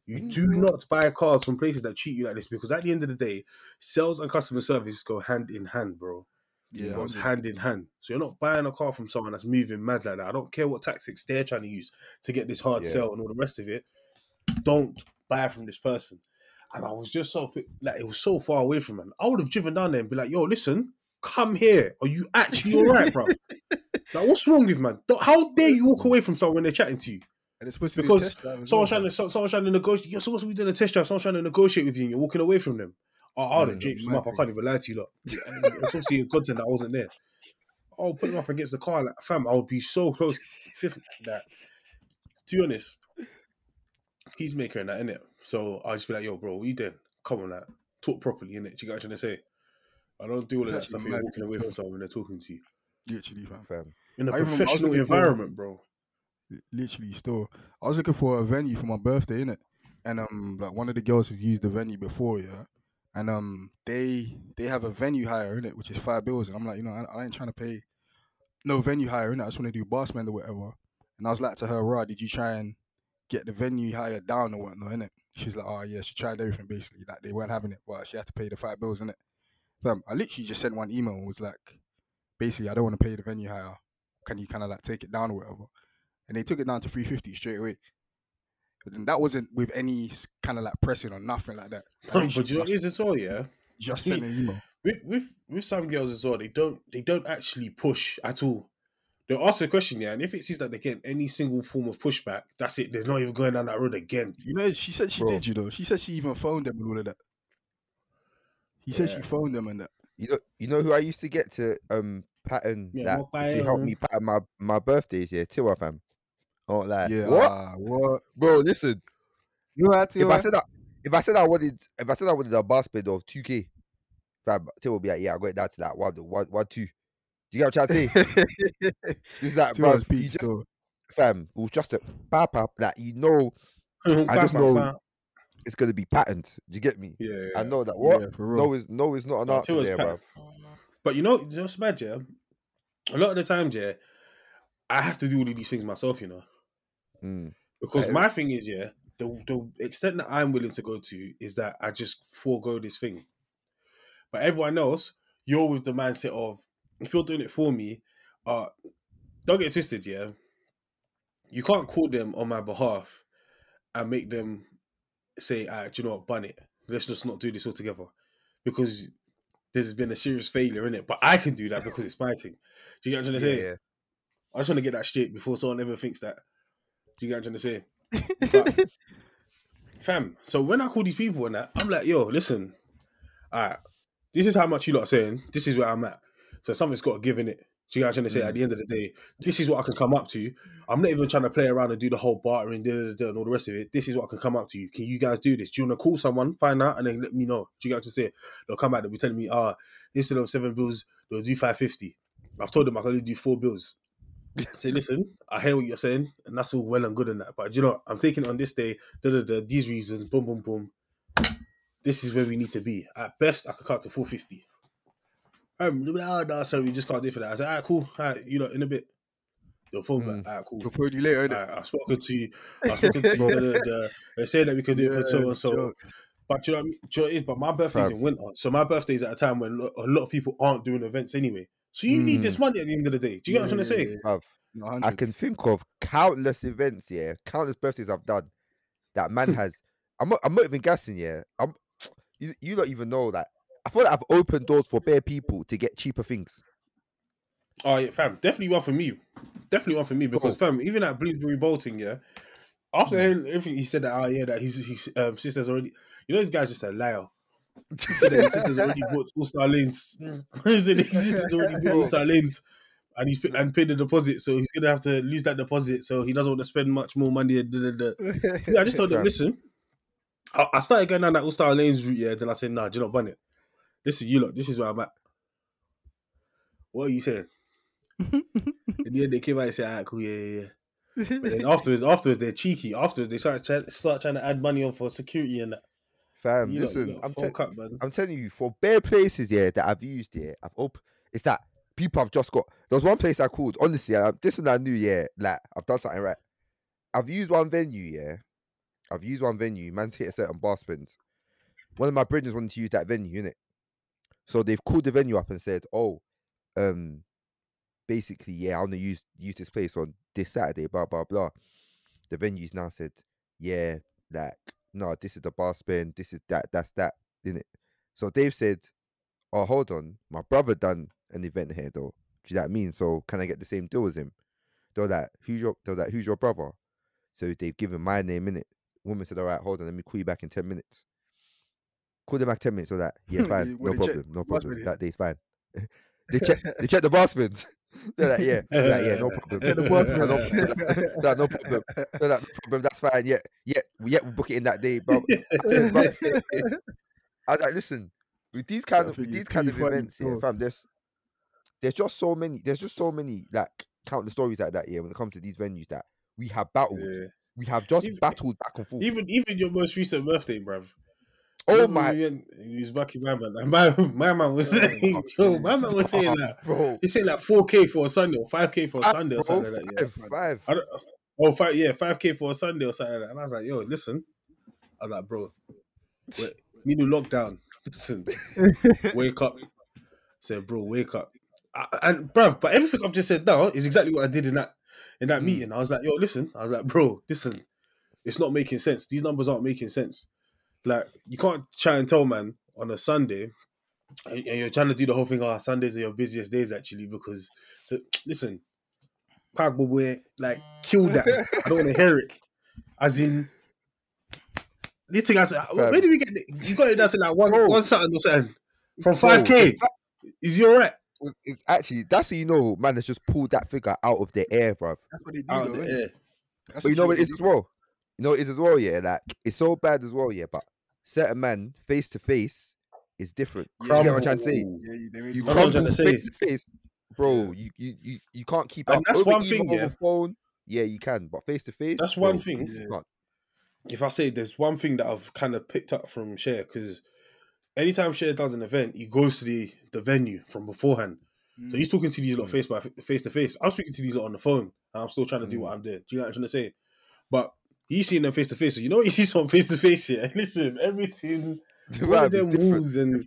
You Mm. do not buy cars from places that treat you like this because at the end of the day, sales and customer service go hand in hand, bro. Yeah, it goes hand in hand. So you're not buying a car from someone that's moving mad like that. I don't care what tactics they're trying to use to get this hard Yeah. sell and all the rest of it. Don't buy from this person. And I was just so like it was so far away from him. I would have driven down there and be like, "Yo, listen, come here. Are you actually all right, bro? like, what's wrong with man? How dare you walk away from someone when they're chatting to you? And it's supposed to be a test drive Someone's well, trying to so- someone's trying to negotiate. You're supposed to be doing a test drive. Someone's trying to negotiate with you, and you're walking away from them. Oh, have japed them up. I can't even lie to you, lot. It's obviously a godsend that I wasn't there. I'll put him up against the car, like fam. I would be so close. Fifth, that. To be honest, he's making that in it. So I'll just be like, "Yo, bro, what you doing? Come on, like, talk properly, innit? Do you get what I'm trying to say? I don't do all of It's that stuff. You're walking away from someone when they're talking to you Literally, fam. fam. in a I remember I was professional looking for- environment, bro. literally still. I was looking for a venue for my birthday, innit? And um, like one of the girls has used the venue before, yeah. And um, they they have a venue hire in it, which is five bills. And I'm like, you know, I, I ain't trying to pay no venue hire in it. I just want to do bar spend or whatever. And I was like to her, Rod, did you try and get the venue hire down or whatnot, innit? She's like, oh yeah, she tried everything basically. Like they weren't having it, but she had to pay the five bills, innit? Fam, I literally just sent one email and was like, basically, I don't want to pay the venue hire. Can you kind of like take it down or whatever? and they took it down to 350 straight away. Then that wasn't with any kind of like pressing or nothing like that. Like, but literally you know what it is as well, yeah. just sent an email. with with with some girls as well, they don't they don't actually push at all. They'll ask a question, yeah, and if it sees that they get any single form of pushback, that's it. They're not even going down that road again. You know, she said she Bro. did, you know. She said she even phoned them and all of that. She said she Yeah. phoned them and that. You know, you know who I used to get to um pattern Yeah, that what to help by, me pattern my my birthdays. Yeah, Tiwa fam. Oh, like yeah, what, ah, what? bro? Listen, You had to. if I said that, if I said I wanted, if I said I wanted a bar spend of two k, fam, Tiwa would be like, yeah, I got it down to like one, one, one, two. You get what I'm trying to say? Just like, bro, just, fam, it was just a pop up. Like you know, I just know it's gonna be patterned. Do you get me? Yeah, I know that. What? Yeah. No, is no, is not an No, answer Tiwa's there, patterned. But you know, just mad, yeah. A lot of the times, yeah, I have to do all of these things myself, you know, Mm. because my thing is, yeah, the the extent that I'm willing to go to is that I just forego this thing. But everyone else, you're with the mindset of if you're doing it for me, uh, don't get twisted, yeah. You can't call them on my behalf and make them say, ah, do you know what, bun it. Let's just not do this altogether. Because there's been a serious failure in it. But I can do that because it's my thing. Do you get what I'm trying to Yeah, say? yeah. I just want to get that straight before someone ever thinks that. Do you get what I'm trying to say? But, fam, so when I call these people and that, I'm like, yo, listen, all right, this is how much you lot are saying. This is where I'm at. So something's got to give in it. Do you what I'm trying to say? At the end of the day, this is what I can come up to. I'm not even trying to play around and do the whole bartering da, da, da, and all the rest of it. This is what I can come up to you. Can you guys do this? Do you want to call someone, find out, and then let me know? Do you get what I'm? They'll come back, they'll be telling me, ah, instead of seven bills, they'll do 550. I've told them I can only do four bills. Say, listen, I hear what you're saying, and that's all well and good and that. But do you know, what? I'm taking it on this day, da, da, da, these reasons, boom, boom, boom. This is where we need to be. At best, I can cut to 450. Um, they'll like, oh, no, sorry, we just can't do it for that. I said, all right, cool. All right, you know, in a bit. They'll phone Mm. back. All right, cool. We'll phone you later, innit? Alright, I've spoken to you. I've spoken to you. the, the, they're saying that we can do it for two and so. jokes. But you know what I mean? Do you know what it is? But my birthday's Fam. in winter. So my birthday's at a time when a lot of people aren't doing events anyway. So you need this money at the end of the day. Do you get what I'm trying to say? yeah, Bruv, yeah. No, I can think of countless events, yeah, countless birthdays I've done that man has. I'm not, I'm not even guessing, yeah. I'm, you, you don't even know that. I feel like I've opened doors for bare people to get cheaper things. Oh yeah, fam, definitely one for me. Definitely one for me because fam, even at Bloomsbury Bowling, yeah. After hearing everything he said that, oh yeah, that his his um, sister's already, you know, this guy's just a liar. He said that his sister's already bought all star lanes. he said his sister's already bought all star lanes, and he's and paid the deposit, so he's gonna have to lose that deposit. So he doesn't want to spend much more money. Da, da, da. Yeah, I just told him, listen, I, I started going down that All Star Lanes route, yeah. Then I said, nah, do you not bun it? Listen, you look, this is where I'm at. What are you saying? In the end, they came out and said, alright, cool, yeah, yeah, yeah. But then afterwards, afterwards, they're cheeky. Afterwards, they start try, start trying to add money on for security and that. Fam, You listen, lot I'm, te- up, man. I'm telling you, for bare places, yeah, that I've used, yeah, I've op- It's that people have just got. There was one place I called. Honestly, I, this one I knew, yeah, like I've done something right. I've used one venue, yeah. I've used one venue. Man's hit a certain bar spend. One of my bridges wanted to use that venue, innit? So they've called the venue up and said, "Oh, um, basically, yeah, I want to use use this place on this Saturday." Blah blah blah. The venue's now said, "Yeah, like no, this is the bar spin. This is that. That's that, it?" So they've said, "Oh, hold on, my brother done an event here though. Do you know what I mean? So can I get the same deal as him?" They're like, "Who's your?" They're like, "Who's your brother?" So they've given my name in it. Woman said, "All right, hold on, let me call you back in ten minutes." Call them back ten minutes. Or that, yeah, fine, no check problem, no problem. That day's fine. they check, they check the bar spins. They're like, yeah, they're like, yeah, no problem. Check the bar No, no, spins. no, no problem. No, no problem. That's fine. Yeah, yeah, we- yeah. We'll book it in that day, bro. I said, "Bruv, I was like, listen, with these kind of with these kind of funny events, yeah, fam. There's there's just so many. There's just so many like countless stories like that. Yeah, when it comes to these venues that we have battled, Yeah. we have just Even- battled back and forth. Even even your most recent birthday, bruv. Oh my, we went- he was back in my man. My, my man was saying, Oh, my man was saying that. bro, He's saying like 4K for a Sunday or 5K for a Sunday or something like that. Yeah. five, five. I don't, oh, five, yeah, 5K for a Sunday or something like that. And I was like, yo, listen. I was like, bro, we new lockdown. Listen, wake up. Said, bro, wake up. I, and bruv, but everything I've just said now is exactly what I did in that in that Mm. meeting. I was like, yo, listen. I was like, bro, listen. It's not making sense. These numbers aren't making sense. Like, you can't try and tell man on a Sunday, and and you're trying to do the whole thing. Oh, Sundays are your busiest days actually because, the, listen, Pagbo boy, like, kill that. I don't want to hear it. As in, this thing. I said, where Fam. do we get? it? You got it down to like one Bro. one something or something from five k. in Is you alright? It's actually that's how you know man has just pulled that figure out of the air, bro. That's what they do, Out though, of the air. That's But you know what it literally as well. You know what it is as well, yeah. Like it's so bad as well, yeah. But certain man face to face is different. You get what I'm trying to say? Yeah, you- You you That's what I'm crumble trying to say. face to face, bro. You, you you you can't keep And up. that's Over one thing, yeah. phone, yeah, you can. But face to face, That's one thing. Yeah. if I say there's one thing that I've kind of picked up from Shay, because anytime Shay does an event, he goes to the, the venue from beforehand. So he's talking to these lot Mm. face by face to face. I'm speaking to these lot on the phone, and I'm still trying to do Mm. what I'm doing. Do you know what I'm trying to say? But he's seeing them face to face. So you know what he sees on face to face here. Listen, everything, The one of them moves and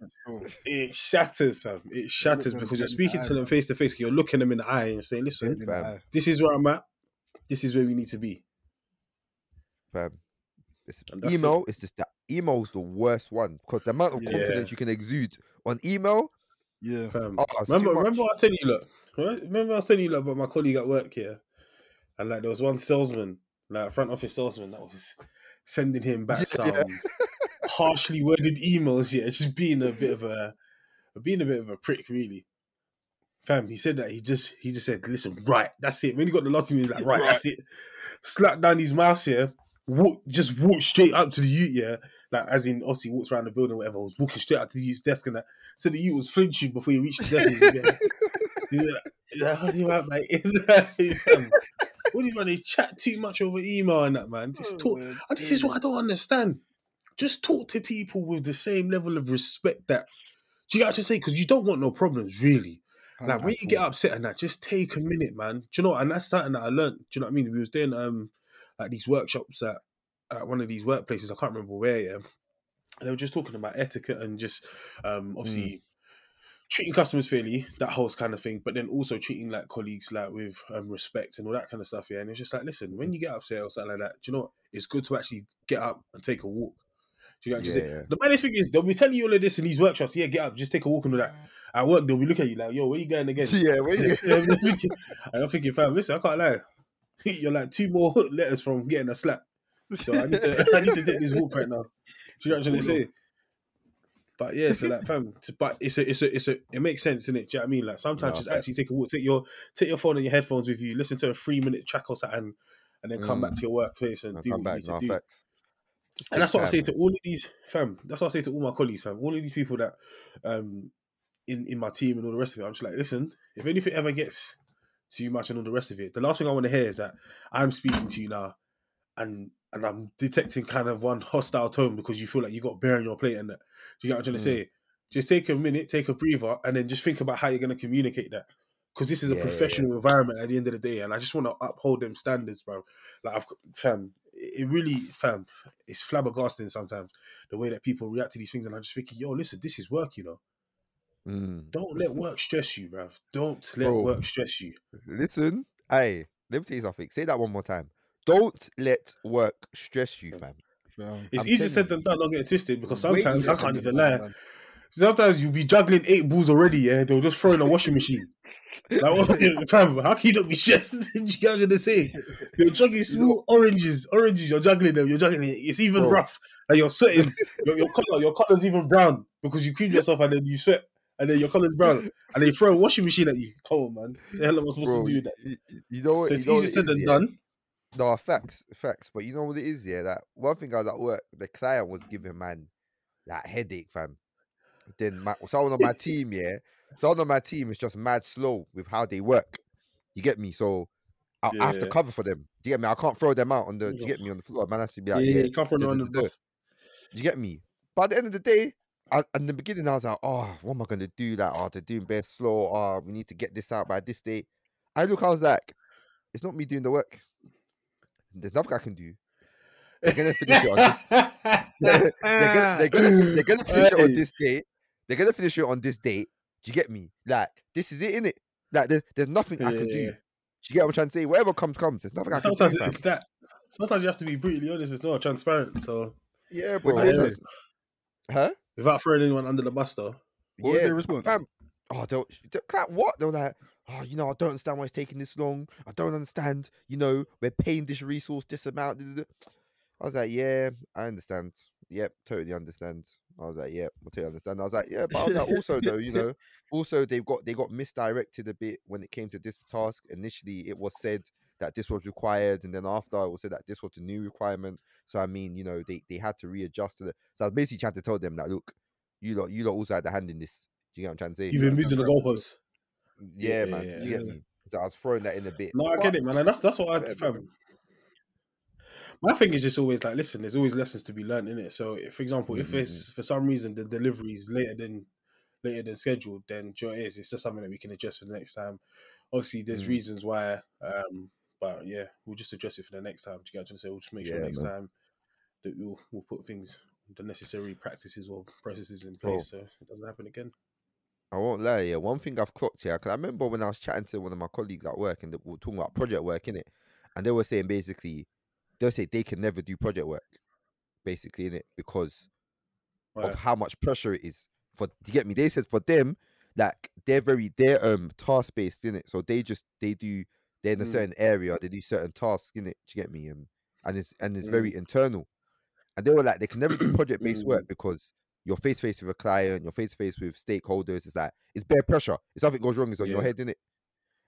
it shatters, fam. It shatters because you're speaking to them face to face. You're looking them in the eye and saying, "Listen, Dead in the fam. eye. this is where I'm at. This is where we need to be." fam. It's, And that's it. email is just the worst one because the amount of Yeah. confidence you can exude on email. Yeah. Fam. Oh, remember, remember I telling you, look, remember I telling you look, about my colleague at work here, and like there was one salesman, like front office salesman, that was sending him back Yeah, some yeah. harshly worded emails. Yeah, just being a bit of a, being a bit of a prick, really. Fam, he said that he just he just said, "Listen, right, that's it." When he got the last email, he's like, "Right, that's it." Slapped down his mouse here, walk, just walked straight up to the youth, yeah. Like as in, obviously walks around the building, whatever. Was walking straight up to the youth's desk and that. So the youth was flinching before he reached the desk. He was like, he he's like, "What do you want, mate?" He's like, fam, What do you want? They chat too much over email and that, man. Just talk. Oh, And this is what I don't understand. Just talk to people with the same level of respect that do you got to say because you don't want no problems, really. Like when you get upset and that, just take a minute, man. Do you know? And that's something that I learned. Do you know what I mean? We was doing um like these workshops at, at one of these workplaces. I can't remember where. Yeah, and they were just talking about etiquette and just um obviously treating customers fairly, that whole kind of thing. But then also treating like colleagues like with um, respect and all that kind of stuff. Yeah, and it's just like, listen, when you get upset or something like that, do you know what? It's good to actually get up and take a walk. Do you know what I'm Yeah, saying? yeah. The maddest thing is they'll be telling you all of this in these workshops. Yeah, get up, just take a walk and all that. At work, they'll be looking at you like, yo, where you going again? Yeah, where you- I'm thinking, I'm thinking, fam, listen, I can't lie. You're like two more letters from getting a slap. So I need to, I need to take this walk right now. Do you know what I'm trying to say? But yeah, so like, fam, but it's a, it's a, it's a, it makes sense, innit? Do you know what I mean? Like sometimes No, just actually take a walk, take your, take your phone and your headphones with you, listen to a three minute track or something, and then come back Mm. to your workplace and I'll do what you back. need to do. and that's what I say to all of these fam. That's what I say to all my colleagues, fam. All of these people that um in in my team and all the rest of it. I'm just like, listen, if anything ever gets too much and all the rest of it, the last thing I want to hear is that I'm speaking to you now, and and I'm detecting kind of one hostile tone because you feel like you got bear on your plate and that. Do you get what I'm trying to Mm. say? Just take a minute, take a breather, and then just think about how you're going to communicate that. Because this is a Yeah, yeah, yeah. professional environment at the end of the day, and I just want to uphold them standards, bro. Like I've fam, it really fam, it's flabbergasting sometimes the way that people react to these things, and I'm just thinking, yo, listen, this is work, you know. Mm. Don't let work stress you, bruv. Don't let Bro. work stress you. Listen, hey, let me tell you something. Say that one more time. Don't let work stress you, fam. Fam. It's I'm easier said than done. Don't get it twisted because sometimes I can't even lie. Sometimes you'll be juggling eight balls already, yeah. They'll just throw in a washing machine. Like, what, fam, how can you not be stressed? you get what I'm saying? You're juggling small oranges, oranges. You're juggling them. You're juggling it. It's even Bro. rough. Like you're sweating. your, your color, your color's even brown because you cream yourself and then you sweat, and then your color's brown, and they throw a washing machine at you. Come on, man. The hell am I supposed Bro, to do that? you- you know what? So you it's know what easier said than yeah? done. No, facts, facts. But you know what it is, yeah? That one thing I was at work, the client was giving man that headache, fam. Then my, someone on my team, yeah, someone on my team is just mad slow with how they work. You get me? So I, I have to cover for them. Do you get me? I can't throw them out on the. Do you get me on the floor? Man has to be like, yeah. yeah, come from duh, on the bus. Do you get me? But at the end of the day, I, in the beginning, I was like, oh, what am I gonna do? Like, oh, they're doing best slow. Oh, we need to get this out by this date. I look, I was like, it's not me doing the work. There's nothing I can do. They're gonna finish it on this. they're, gonna, they're, gonna, they're gonna finish it on this date. They're gonna finish it on this date. Do you get me? Like, this is it, innit? Like, there's, there's nothing I can do. Yeah. Do you get what I'm trying to say? Whatever comes, comes. There's nothing I can do, Sometimes fam. it's that. Sometimes you have to be brutally honest as well, transparent. So Yeah, What bro. did they? Huh? without throwing anyone under the bus, though. What was their response? fam. Oh, they were, they, like, what? They were like, oh, you know, I don't understand why it's taking this long. I don't understand. You know, we're paying this resource this amount. da, da, da." I was like, yeah, I understand. Yep, totally understand. I was like, yep, I totally understand. I was like, yeah, but I was like, also though, you know, also they've got they got misdirected a bit when it came to this task. Initially, it was said that this was required, and then after it was said that this was the new requirement. So I mean, you know, they they had to readjust to it. So I was basically trying to tell them that, look, you lot, you lot also had a hand in this. Do you get what I'm trying to say? You've been moving the goalposts. Yeah, Yeah, man. yeah, you get yeah. me? So I was throwing that in a bit. No, I But- get it, man. And that's that's what I Yeah, fam. My thing is just always like, listen, there's always lessons to be learned in it. So, if, for example, if it's for some reason the delivery is later than later than scheduled, then sure it is. It's just something that we can adjust for the next time. Obviously, there's Mm. reasons why, um, but yeah, we'll just address it for the next time. Do you get what I'm saying? We'll just make sure Yeah, next man. time that we'll we'll put things, the necessary practices or processes in Bro. place, so it doesn't happen again. I won't lie, yeah. One thing I've clocked here, because I remember when I was chatting to one of my colleagues at work and they were talking about project work, in it, and they were saying basically, they'll say they can never do project work, basically, in it, because Right. of how much pressure it is. For do you get me? They said for them, like they're very they're um task based in it, so they just they do they're in a Mm. certain area, they do certain tasks in it. Do you get me? Um, and it's and it's Mm. very internal. And they were like, they can never do project based Mm. work because you're face to face with a client, you're face to face with stakeholders. It's like it's bare pressure. If something goes wrong, it's on your Yeah. head, innit?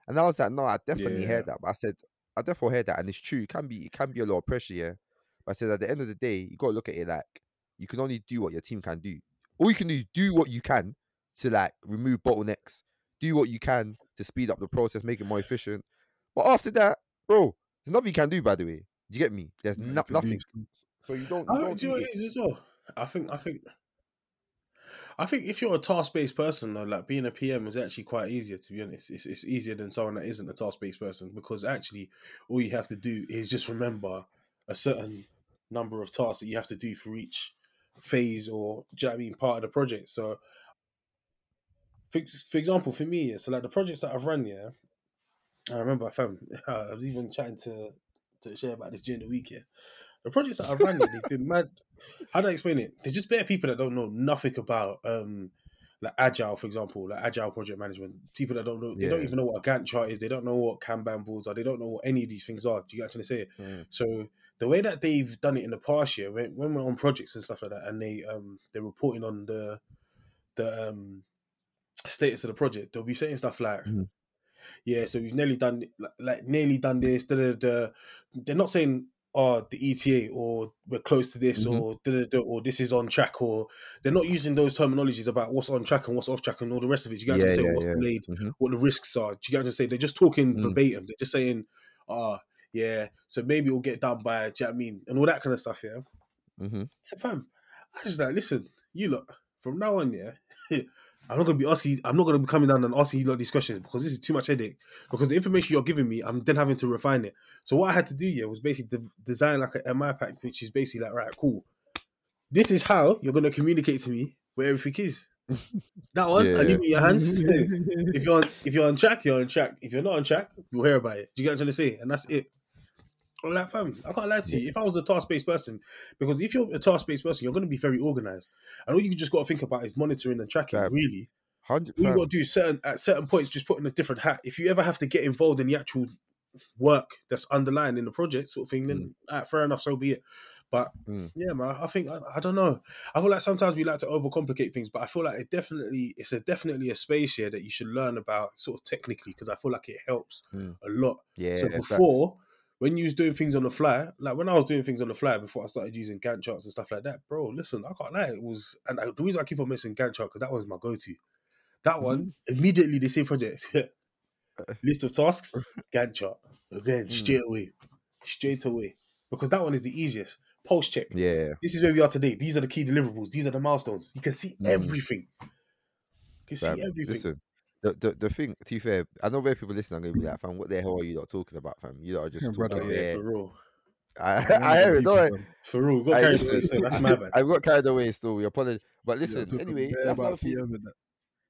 And I was like, no, I definitely Yeah. heard that. But I said, I definitely heard that, and it's true. It can be, it can be a lot of pressure, yeah. But I said at the end of the day, you got to look at it like you can only do what your team can do. All you can do is do what you can to like remove bottlenecks, do what you can to speed up the process, make it more efficient. But after that, bro, there's nothing you can do. By the way, do you get me? There's no, nothing. So you don't. I You don't do you know do what it. it is as well? I think I think I think if you're a task based person, though, like being a PM is actually quite easier. To be honest, it's, it's easier than someone that isn't a task based person because actually all you have to do is just remember a certain number of tasks that you have to do for each phase or do you know I mean part of the project. So, for, for example, for me, yeah, so like the projects that I've run, yeah, I remember I found I was even chatting to to Shay about this during the week. Yeah, the projects that I've run, they've been mad. How do I explain it? They're just better people that don't know nothing about um like agile, for example, like agile project management. People that don't know, they don't even know what a Gantt chart is. They don't know what Kanban boards are. They don't know what any of these things are. Do you get what I'm trying to say? Mm. So the way that they've done it in the past year, when, when we're on projects and stuff like that, and they um they're reporting on the the um status of the project, they'll be saying stuff like, Mhm. "Yeah, so we've nearly done like, like nearly done this." Da, da, da. They're not saying oh the ETA or we're close to this Mhm. or da-da-da, or this is on track or they're not using those terminologies about what's on track and what's off track and all the rest of it. You what Yeah, to say yeah, what's yeah. delayed, Mhm. what the risks are. You what to say? They're just talking Mm. verbatim. They're just saying, ah, yeah, so maybe it'll get done by, do you know what I mean? And all that kind of stuff, yeah. Mhm. So fam, I just like, listen, you look, from now on, yeah, I'm not gonna be asking. I'm not gonna be coming down and asking you lot these questions because this is too much headache. Because the information you're giving me, I'm then having to refine it. So what I had to do, here was basically de- design like a MI pack, which is basically like, right, cool. This is how you're gonna communicate to me where everything is. That one, I Yeah. leave it in your hands. if you're on, if you're on track, you're on track. If you're not on track, you'll hear about it. Do you get what I'm trying to say? And that's it. I'm like, fam, I can't lie to you. If I was a task based person, because if you're a task based person, you're going to be very organized. And all you just got to think about is monitoring and tracking. Fam. Really, all you got to do certain at certain points, just put in a different hat. If you ever have to get involved in the actual work that's underlying in the project, sort of thing, then ah, fair enough, so be it. But Mm. yeah, man, I think I, I don't know. I feel like sometimes we like to overcomplicate things, but I feel like it definitely it's a definitely a space here that you should learn about sort of technically because I feel like it helps Mm. a lot. Yeah. so before, when you was doing things on the fly, like when I was doing things on the fly before I started using Gantt charts and stuff like that, bro, listen, I can't lie, it was, and I, the reason I keep on mentioning Gantt chart because that was my go-to. That one mm-hmm. immediately the same project, uh. list of tasks, Gantt chart again mm. straight away, straight away, because that one is the easiest. Post check. Yeah. This is where we are today. These are the key deliverables. These are the milestones. You can see Mm. everything. You can Fam, see everything. Listen, the, the the thing. To be fair, I know where people listening are gonna be like, "Fam, what the hell are you lot talking about, fam? You lot are just Yeah, talking brother, about yeah, yeah." for real. I, One of I them hear it. people, Don't worry. fam. For real. We got I, carried away, so that's my bad. I got carried away still. We apologize. But listen, talking anyway, about. PM and that.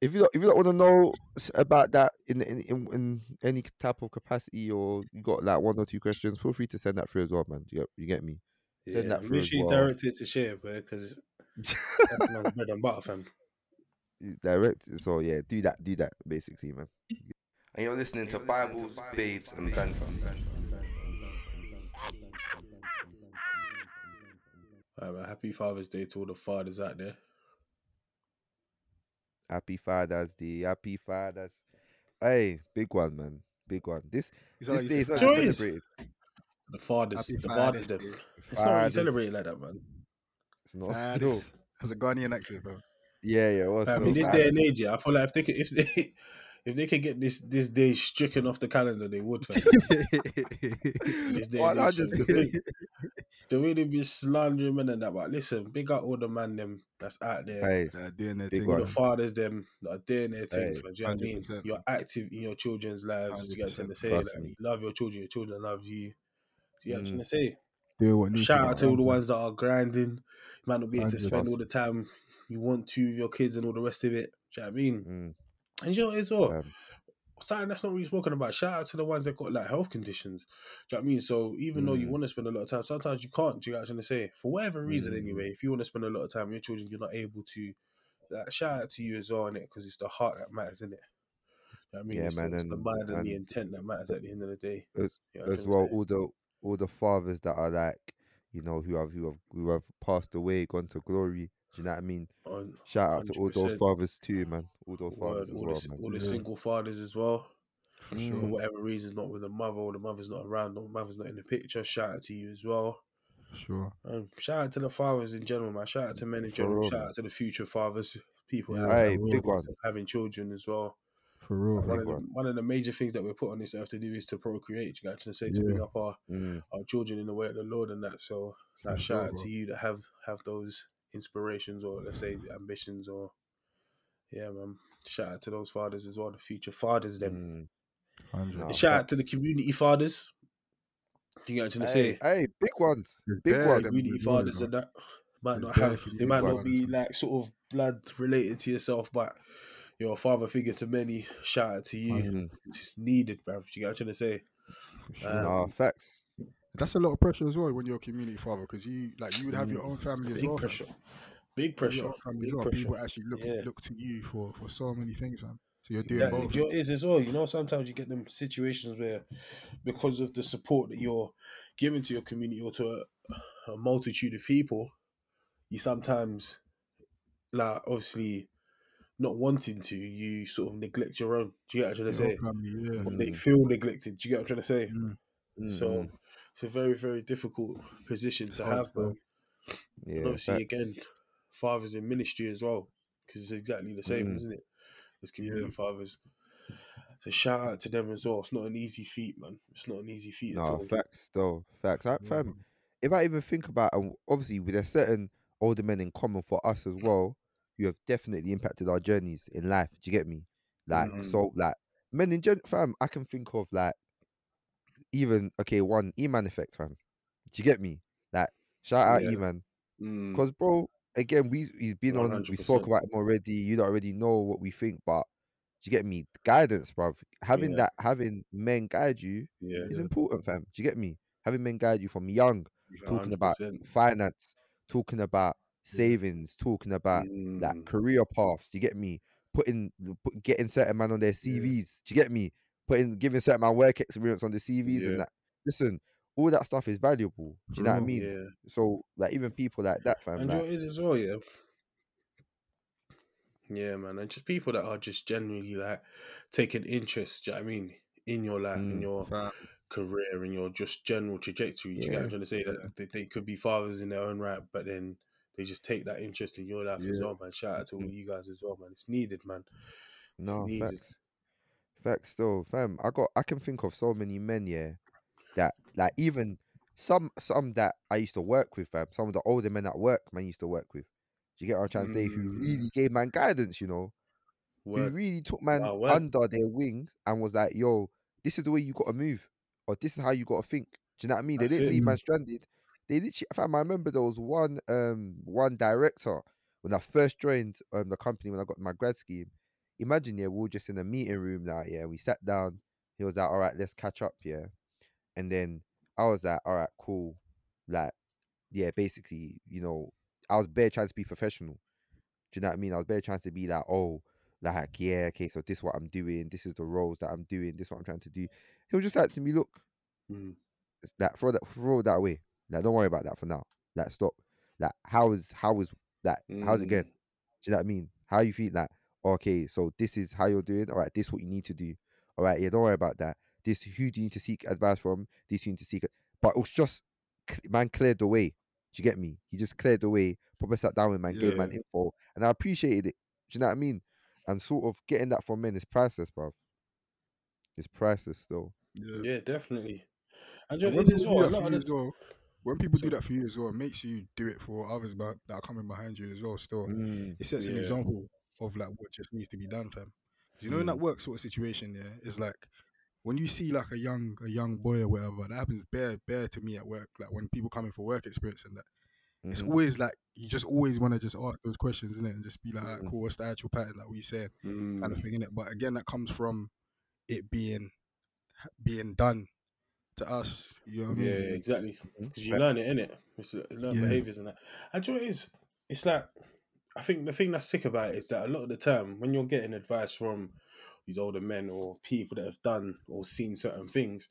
if you don't, if you don't want to know about that in, in in in any type of capacity or you got like one or two questions, feel free to send that through as well, man. You get, you get me? Send that through make as sure you well. direct it to Shay, bro, because that's my bread and butter, fam. You Direct. So yeah, do that, do that, basically, man. And you're listening to Bibles, Babes, and Banter. All right, man. Happy Father's Day to all the fathers out there. Happy Father's Day, Happy Father's. Hey, big one, man, big one. This Is that this day you is not celebrated. The fathers, Happy the Father's fathers. them. Day. It's not really Fathers. celebrated like that, man. It's not still. this has a Ghanaian accent, bro. Yeah, yeah. What's Fam, still in this day and age, yeah, I feel like if they could, if they, if they could get this this day stricken off the calendar, they would. Fam. This day One and age, hundred fam. percent. The way they be slandering men and that, but listen, big up all the man them that's out there. Hey, They're doing their thing. all the fathers them that are doing their thing. Hey, do you know what I mean? You're active in your children's lives. You get what I'm trying to say? Like, you love your children, your children love you. You get what I'm Mm. trying to say? Doing what Shout to out to all the ones that are grinding. You might not be able to spend all the time you want to with your kids and all the rest of it. Do you know what I mean? mm, And you know what as well? um, Something that's not really spoken about. Shout out to the ones that got like health conditions. Do you know what I mean? So even though you Mm. want to spend a lot of time, sometimes you can't. Do you know what I'm trying to say? For whatever reason, Mm. anyway, if you want to spend a lot of time with your children, you're not able to. Like, shout out to you as well, innit? Because it's the heart that matters? You know I mean? Yeah, it's, man, the, it's the mind and, the intent that matters at the end of the day. As- You know as well, all the all the fathers that are like, you know, who have who have who have passed away, gone to glory. Do you know what I mean? On- Shout out to all those fathers too, man. All those Word, fathers as all, well, the, man. all the Yeah. single fathers as well. for Mm. For whatever reason, not with the mother, or the mother's not around, or the mother's not in the picture. Shout out to you as well. Sure. Um, shout out to the fathers in general, man. Shout out to men in For general. real, Shout man. out to the future fathers, people Yeah, Hey, big one. having children as well. For real. One fam. of, the, one. one of the major things that we're put on this earth to do is to procreate. You got to say to Yeah. bring up our, Mm, our children in the way of the Lord and that. So, like, shout sure, out bro. to you that have have those inspirations or let's say ambitions or yeah, man. Shout out to those fathers as well, the future fathers. Them. mm. 100. Nah. And shout out to the community fathers. You got to Hey, say hey, big ones, There's big bare ones. community as well, you fathers know. and that might There's not have they might not be fam. like sort of blood related to yourself, but you're a father figure to many. Shout out to you. Mm, It's needed, bruv. You got what I'm trying to say? For sure. Um, nah, facts. That's a lot of pressure as well when you're a community father because you like you would have your own family as Big well. fam. pressure. Big You have pressure. your own Big well. pressure. People actually look Yeah. look to you for for so many things, man. So you're doing Yeah, both. it is as well. You know, sometimes you get them situations where, because of the support that you're giving to your community or to a, a multitude of people, you sometimes, like, obviously, not wanting to, you sort of neglect your own. Do you get what I'm trying to Your say? family, yeah. They feel neglected. Do you get what I'm trying to say? Mm. Mm, So, mm. It's a very very difficult position to have, man. Yeah, And obviously, facts. again, fathers in ministry as well, because it's exactly the same, Mm. isn't it? As community Yeah. fathers. So shout out to them as well. It's not an easy feat, man. It's not an easy feat at No, all. facts though. Facts. I, Yeah, fam, man. if I even think about, and obviously with a certain older men in common for us as well, you have definitely impacted our journeys in life. Do you get me? Like, Mm. so, like, men in gen, fam, I can think of like, even okay, one E-man effect, fam. Do you get me? Like, shout out Yeah. E-man, Mm, because bro, again, we he's been on. We spoke about him already. You don't already know what we think, but do you get me? Guidance, bruv. Having Yeah. that, having men guide you yeah, is important, fam. Do you get me? Having men guide you from young, talking about 100%. finance, talking about savings, talking about Mm, career paths. Do you get me? Putting put, getting certain man on their CVs. Do you get me? Putting giving certain man work experience on the CVs Yeah. and that. Listen, all that stuff is valuable. Do you know what I mean? yeah. So like even people like that, fam. And Like, what is as well, yeah. Yeah, man, and just people that are just genuinely like taking interest. Do you know what I mean? In your life, in Mm, your Fam. career, in your just general trajectory. Do you get what I'm trying to say? That they, they could be fathers in their own right, but then they just take that interest in your life as well, man. Shout out to all you guys as well, man. It's needed, man. It's no needed. facts. Facts still, fam. I got I can think of so many men, yeah, that like even some some that I used to work with, fam. Some of the older men at work, man, used to work with. Do you get what I'm trying to say? Who Mm. really gave man guidance, you know? Who really took man Wow, under their wings and was like, "Yo, this is the way you got to move, or this is how you got to think." Do you know what I mean? That's they didn't it. leave man stranded. They literally, fam. I remember there was one um one director when I first joined um the company when I got my grad scheme. Imagine, yeah, we were just in a meeting room now, yeah. We sat down. He was like, "All right, let's catch up, yeah." And then I was like, "All right, cool." Like, yeah, basically, you know, I was bare trying to be professional. Do you know what I mean? I was bare trying to be like, oh, like, yeah, okay, so this is what I'm doing. This is the roles that I'm doing. This is what I'm trying to do. He was just like to me, look, Mm. like throw that throw that away. Like, don't worry about that for now. Like, stop. Like, how is how is like how's it going? Mm. Do you know what I mean? How you feel like, okay, so this is how you're doing. All right, this is what you need to do. All right, yeah, don't worry about that. This who do you need to seek advice from? This you need to seek. But it was just man cleared the way. Do you get me? He just cleared the way. Proper sat down with man, gave man Yeah. info, and I appreciated it. Do you know what I mean? And sort of getting that from men is priceless, bro. It's priceless though. Yeah. Yeah, definitely. And you And when people as do well. That for you as well, when people do that for you as well, it makes you do it for others back, that are coming behind you as well. Still, Mm, it sets an example of like what just needs to be done, fam. you know, in that Mm. work sort of situation, yeah, it's like when you see like a young a young boy or whatever, that happens bare bare to me at work. Like when people coming for work experience and that, it's mhm, always like you just always want to just ask those questions, isn't it? And just be like, "Alright, Mhm. cool, what's the actual pattern? Like we kind Mm. of thing, innit? But again, that comes from it being being done to us. You know what I Yeah, exactly. Because you learn it, innit? It's uh, learn Yeah. behaviors and that. And do you know what it is? It's like I think the thing that's sick about it is that a lot of the time when you're getting advice from these older men or people that have done or seen certain things,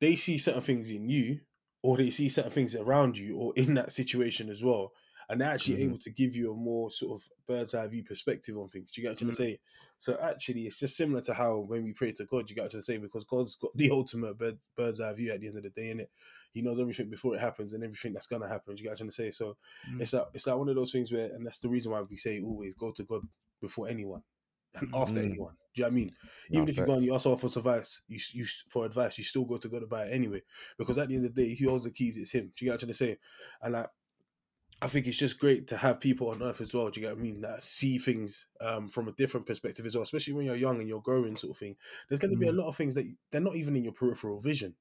they see certain things in you or they see certain things around you or in that situation as well. And they're actually Mhm. able to give you a more sort of bird's eye view perspective on things. Do you get what I'm trying to say? So actually, it's just similar to how when we pray to God, you get what I'm trying to say, because God's got the ultimate bird, bird's eye view at the end of the day, innit? He knows everything before it happens and everything that's gonna happen. Do you get what I'm trying to say? So Mm. it's like it's like one of those things where, and that's the reason why we say always go to God before anyone and after Mm. anyone. Do you know what I mean? Even if you go and you ask for advice, you, you for advice, you still go to God about it anyway. Because at the end of the day, he holds the keys. It's him. Do you get what I'm trying to say? And like, I think it's just great to have people on earth as well. Do you get what I mean? That see things um, from a different perspective as well, especially when you're young and you're growing, sort of thing. There's going to be a Mm. lot of things that they're not even in your peripheral vision.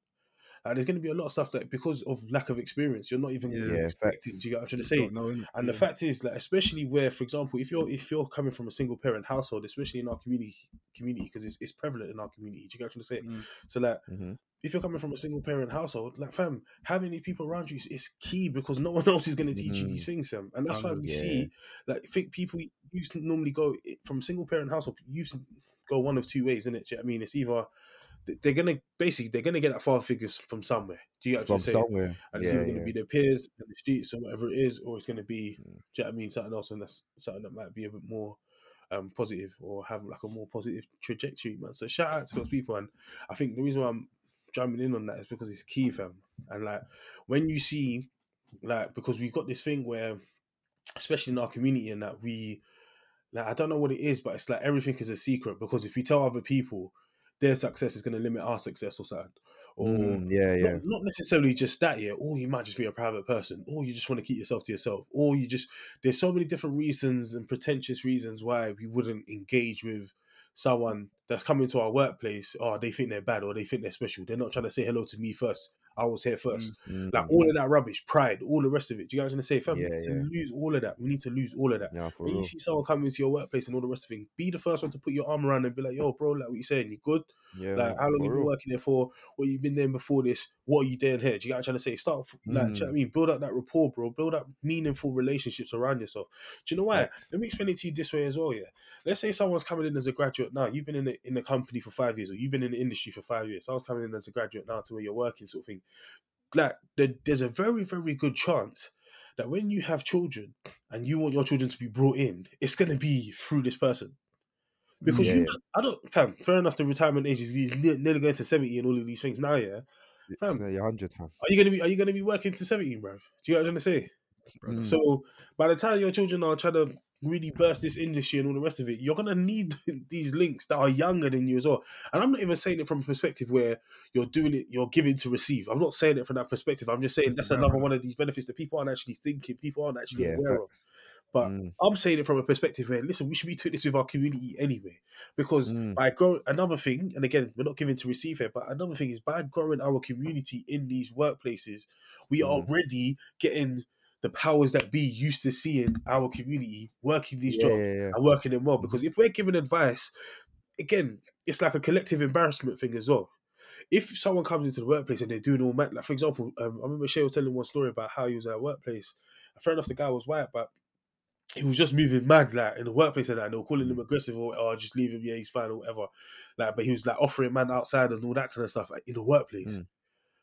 Uh, there's going to be a lot of stuff that because of lack of experience, you're not even going to Yeah, expecting. Do you get what I'm trying to Just say? don't know, innit? And the fact is, like, especially where, for example, if you're if you're coming from a single parent household, especially in our community community, because it's, it's prevalent in our community. Do you get what I'm trying to say? Mm. So like, Mhm. if you're coming from a single parent household, like fam, having these people around you is, is key because no one else is going to teach you these things, fam. And that's why we Yeah. see, like, think people used to normally go from single parent household used to go one of two ways, isn't it? Do you know what I mean, it's either they're gonna basically they're gonna get that father figures from somewhere. Do you get what From I'm saying? somewhere. And it's Yeah, either going to yeah. be their peers in the streets or whatever it is, or it's going to be, Mm. do you know what I mean, something else, and that's something that might be a bit more um, positive or have like a more positive trajectory, man. So shout out to those people, and I think the reason why I'm jumping in on that is because it's key, fam. And like when you see, like, because we've got this thing where, especially in our community, and that we, like, I don't know what it is, but it's like everything is a secret because if you tell other people, their success is going to limit our success or something. Or Mm, yeah, yeah. not, not necessarily just that, yeah. Or you might just be a private person, or you just want to keep yourself to yourself, or you just there's so many different reasons and pretentious reasons why we wouldn't engage with someone that's coming to our workplace. Oh, they think they're bad or they think they're special. They're not trying to say hello to me first. I was here first. Mm, Like all of that rubbish, pride, all the rest of it. Do you guys want to say, fam? we Yeah, to lose all of that. We need to lose all of that. yeah, When real. you see someone coming into your workplace and all the rest of it, be the first one to put your arm around and be like, "Yo, bro, like what you saying? You good? Yeah, Like how long you been real. working there for? What you've been there before this? What are you doing here? Do you get what I'm trying to say? Start like, do you know what I Mm. mean? Build up that rapport, bro. Build up meaningful relationships around yourself. Do you know why? Let me explain it to you this way as well. Yeah, let's say someone's coming in as a graduate now. You've been in the in the company for five years, or you've been in the industry for five years. Someone's coming in as a graduate now to where you're working, sort of thing. Like there, there's a very very good chance that when you have children and you want your children to be brought in, it's going to be through this person. Because Yeah, you. I don't, fam. Fair enough. The retirement age is he's nearly going to seventy and all of these things now. Yeah, fam. Yeah, you're 100 fam. Are you gonna be? Are you gonna be working to seventy, bruv? Do you know what I'm trying to say? Mm. So by the time your children are trying to really burst this industry and all the rest of it, you're gonna need these links that are younger than you as well. And I'm not even saying it from a perspective where you're doing it, you're giving to receive. I'm not saying it from that perspective. I'm just saying that's another one of these benefits that people aren't actually thinking, people aren't actually Yeah, aware of. But Mm, I'm saying it from a perspective where, listen, we should be doing this with our community anyway. Because Mm. by growing, another thing, and again, we're not giving to receive here, but another thing is by growing our community in these workplaces, we are Mm. already getting the powers that be used to seeing our community working these yeah, jobs yeah, yeah. and working them well. Because if we're giving advice, again, it's like a collective embarrassment thing as well. If someone comes into the workplace and they're doing all mad, like for example, um, I remember Shay was telling one story about how he was at a workplace. Fair enough, the guy was white, but he was just moving mad like in the workplace and that. And they were calling him aggressive or, or just leave him, yeah, he's fine or whatever. Like, but he was like offering man outside and all that kind of stuff like, in the workplace. Mm.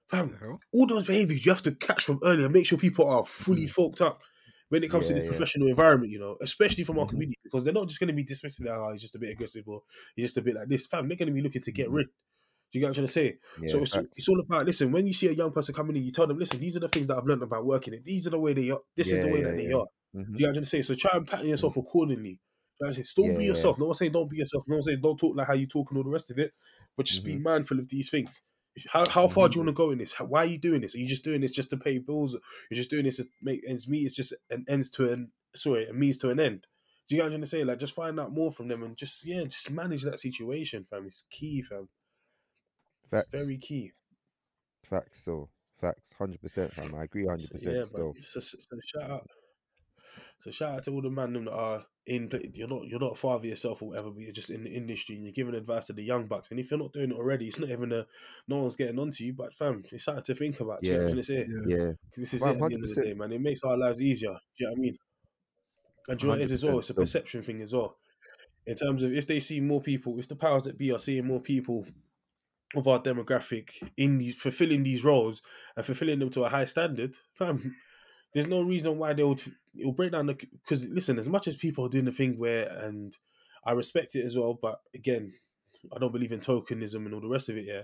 Fam, all those behaviors you have to catch from early and make sure people are fully foked up when it comes to Yeah, this yeah. professional environment, you know, especially from our Mhm. community, because they're not just going to be dismissing that, oh, he's just a bit aggressive or he's just a bit like this. Fam, they're going to be looking to get Mhm. rid. Do you get what I'm trying to say? Yeah, so it's, it's all about listen. When you see a young person coming in, you tell them, listen, these are the things that I've learned about working it. These are the way they are. This is the way yeah, that they are. Mhm. Do you know what I'm trying to say? So try and pattern yourself accordingly. Do you know saying? Still Yeah, be yeah. yourself. No one saying don't be yourself. No one saying don't talk like how you talk and all the rest of it. But just be Mhm. mindful of these things. How, how far Mhm. do you want to go in this? How, why are you doing this? Are you just doing this just to pay bills? You're just doing this to make ends meet. It's just an ends to an sorry, a means to an end. Do you get what I'm trying to say? Like just find out more from them and just yeah, just manage that situation, fam. It's key, fam. It's very key. Facts still. Facts. 100% fam. I agree 100% So, yeah, still. but so, so, so shout out. So shout out to all the man them that are in. You're not you're not a father yourself or whatever, but you're just in the industry and you're giving advice to the young bucks. And if you're not doing it already, it's not even a no one's getting onto you. But fam, it's something to think about. Do you know what I'm Yeah. trying? Yeah. Yeah. 'Cause this is Fam, it at the end of the day, man. It makes our lives easier. Do you know what I mean? And do you know what it is as well? It's a perception thing as well. In terms of if they see more people, if the powers that be are seeing more people of our demographic in these fulfilling these roles and fulfilling them to a high standard, fam, there's no reason why they would it'll break down the because listen, as much as people are doing the thing where and I respect it as well, but again, I don't believe in tokenism and all the rest of it, yeah.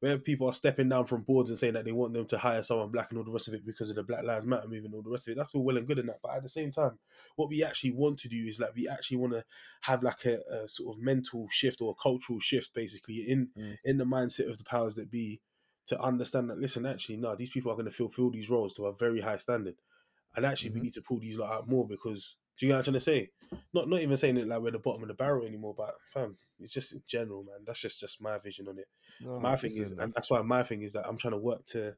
Where people are stepping down from boards and saying that they want them to hire someone black and all the rest of it because of the Black Lives Matter movement and all the rest of it, that's all well and good and that. But at the same time, what we actually want to do is like we actually want to have like a, a sort of mental shift or a cultural shift basically in Mm. in the mindset of the powers that be to understand that listen, actually, no, these people are going to fulfill these roles to a very high standard. And actually, we Mhm. need to pull these lot out more because do you know what I'm trying to say? Not not even saying it like we're the bottom of the barrel anymore, but fam, it's just in general, man. That's just just my vision on it. No, my thing is, and that's why my thing is that I'm trying to work to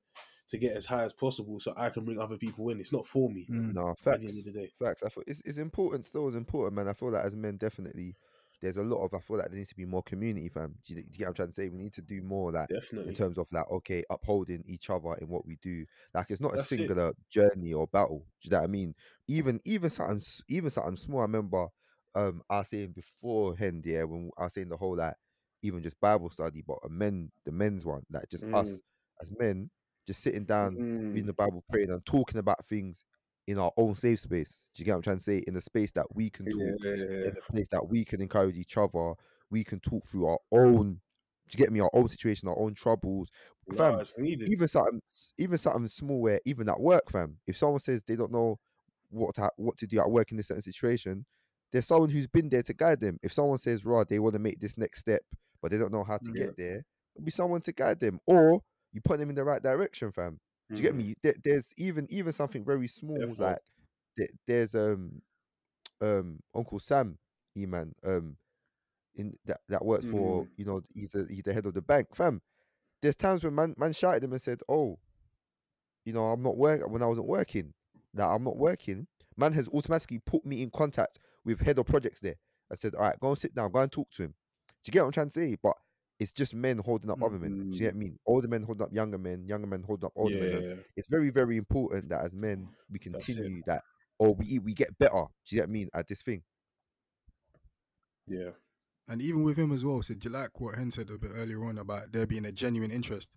to get as high as possible so I can bring other people in. It's not for me Mm. no, at facts. the end of the day. Facts. I feel it's, it's important. Still, is important, man. I feel that as men, definitely, there's a lot of. I feel like there needs to be more community, fam. Do you, do you get what I'm trying to say? We need to do more, like Definitely. in terms of like, okay, upholding each other in what we do. Like, it's not That's a it. singular journey or battle. Do you know what I mean? Even even something even something small. I remember, um, I was saying beforehand, yeah, when I was saying the whole like, even just Bible study, but a men, the men's one, like just us Mm. as men, just sitting down Mm. reading the Bible, praying, and talking about things in our own safe space. Do you get what I'm trying to say? In a space that we can talk, Yeah, in a place that we can encourage each other, we can talk through our own Do you get me? Our own situation, our own troubles. Fam, it's needed. even something even something small where even at work, fam, if someone says they don't know what to, what to do at work in this certain situation, there's someone who's been there to guide them. If someone says, "Raw, they want to make this next step, but they don't know how to Yeah. get there," there'll be someone to guide them, or you put them in the right direction, fam. Do you get Mm. me? There, there's even even something very small Therefore- like there, there's um um Uncle Sam, E man, um in that that works for Mm. you know he's the he's the head of the bank, fam. There's times when man man shouted him and said, "Oh, you know I'm not work when I wasn't working, that I'm not working." Man has automatically put me in contact with head of projects there. I said, "All right, go and sit down, go and talk to him." Do you get what I'm trying to say? But it's just men holding up other men. Do you get Mm. me? Older men holding up younger men, younger men holding up older men. and Yeah, it's very, very important that as men we continue that or we we get better. Do you get what I mean at this thing? yeah. And even with him as well, so do you like what Hen said a bit earlier on about there being a genuine interest?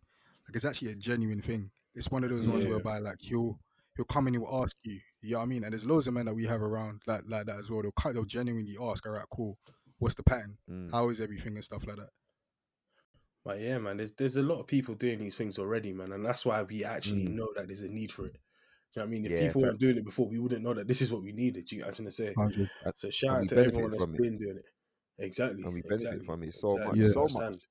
Like it's actually a genuine thing. It's one of those ones Yeah. whereby like he'll he'll come and he'll ask you. You know what I mean? And there's loads of men that we have around like like that as well. They'll kind of genuinely ask, all right, cool. What's the pattern? Mm. How is everything and stuff like that? But yeah, man, there's there's a lot of people doing these things already, man, and that's why we actually Mm. know that there's a need for it. Do you know what I mean? If Yeah, people fair. weren't doing it before, we wouldn't know that this is what we needed. Do you get what I'm trying to say? Hundred. So shout out to everyone that's it. been doing it. Exactly. And we benefit exactly, from it so exactly, much, so much. understand.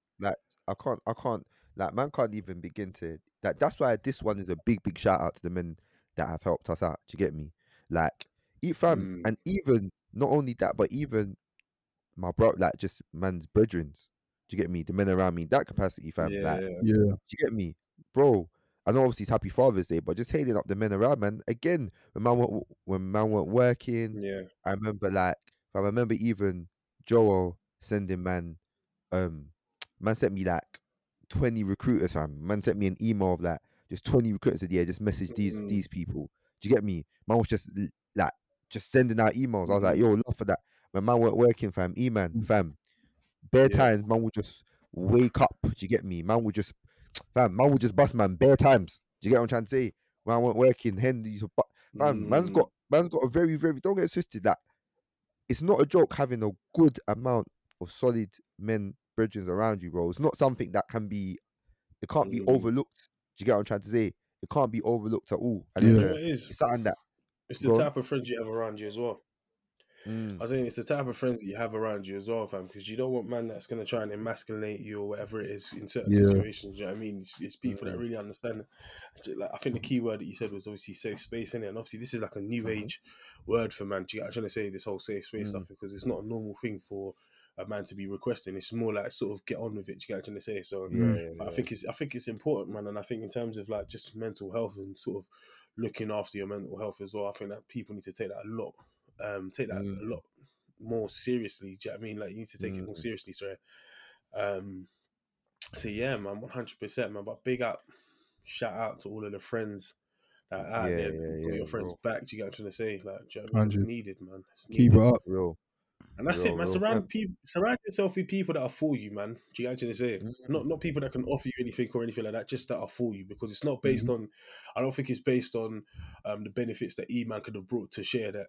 I can't I can't like man can't even begin to that that's why this one is a big, big shout out to the men that have helped us out. Do you get me? Like eat fam Mm. and even not only that, but even my bro like just man's brethren. Do you get me? The men around me that capacity, fam. Yeah, like yeah. Yeah. Do you get me, bro? I know obviously it's Happy Father's Day, but just hailing up the men around, man. Again, when man weren't, when man weren't working, yeah. I remember like I remember even Joel sending man, um, man sent me like twenty recruiters, fam. Man sent me an email of like just twenty recruiters said, yeah, just message these Mm. these people. Do you get me? Man was just like just sending out emails. I was like, Mhm. yo, love for that. When man weren't working, fam, e man, fam. Bare Yeah. times, man would just wake up. Do you get me? Man would just, fam, man would just bust man bare times. Do you get what I'm trying to say? Man weren't working, Henry used to bu- fam, man's Mm. got man's got a very, very don't get twisted that it's not a joke having a good amount of solid men bridges around you, bro. It's not something that can be it can't be Mm. overlooked. Do you get what I'm trying to say? It can't be overlooked at all. And Yeah. it's, You know it is? it's something that It's the on. type of friends you have around you as well. Mm, I was saying it's the type of friends that you have around you as well, fam, because you don't want man that's gonna try and emasculate you or whatever it is in certain Yeah. situations. You know what I mean? It's, it's people that Mhm. really understand. Like I think the key word that you said was obviously safe space in it, and obviously this is like a new Mhm. age word for man. Do you get I'm trying to say this whole safe space Mm. stuff because it's not a normal thing for a man to be requesting. It's more like sort of get on with it. You get what I'm trying to say? So yeah, Mm. yeah, I think it's I think it's important, man, and I think in terms of like just mental health and sort of looking after your mental health as well. I think that people need to take that a lot, um, take that Mm. a lot more seriously. Do you know what I mean? Like you need to take it more Mm. seriously. Sorry. Um. So yeah, man, one hundred percent, man. But big up, shout out to all of the friends that are out Yeah, there. yeah, got yeah, your friends bro. back. Do you get what I'm trying to say? Like, do you know what I mean? It's needed, man. It's Keep it up. real. And that's Real, it, man. real Surround people, surround yourself with people that are for you, man. Do you actually say? Mm. Not not people that can offer you anything or anything like that, just that are for you. Because it's not based Mm-hmm. on. I don't think it's based on um, the benefits that E Man could have brought to Shay that.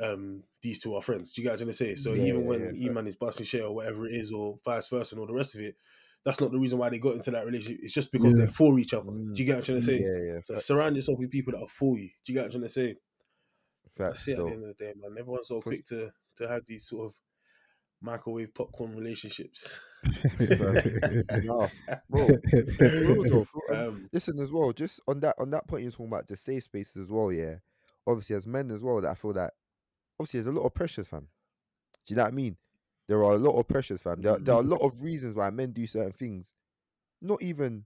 Um, these two are friends. Do you get what I'm trying to say? So Yeah, even yeah, when yeah, E Man is busting Shay or whatever it is, or vice versa, and all the rest of it, that's not the reason why they got into that relationship. It's just because they're for each other. Do you get what I'm trying to say? Yeah, yeah. So Facts, surround yourself with people that are for you. Do you get what I'm trying to say? facts That's it at the end of the day, man. Everyone's so quick to to have these sort of microwave popcorn relationships. Nah, bro. Real though, for- and um, listen as well, just on that on that point you're talking about the safe spaces as well, yeah. Obviously, as men as well, that I feel that obviously there's a lot of pressures, fam. Do you know what I mean? There are a lot of pressures, fam. There, there are a mm. lot of reasons why men do certain things, not even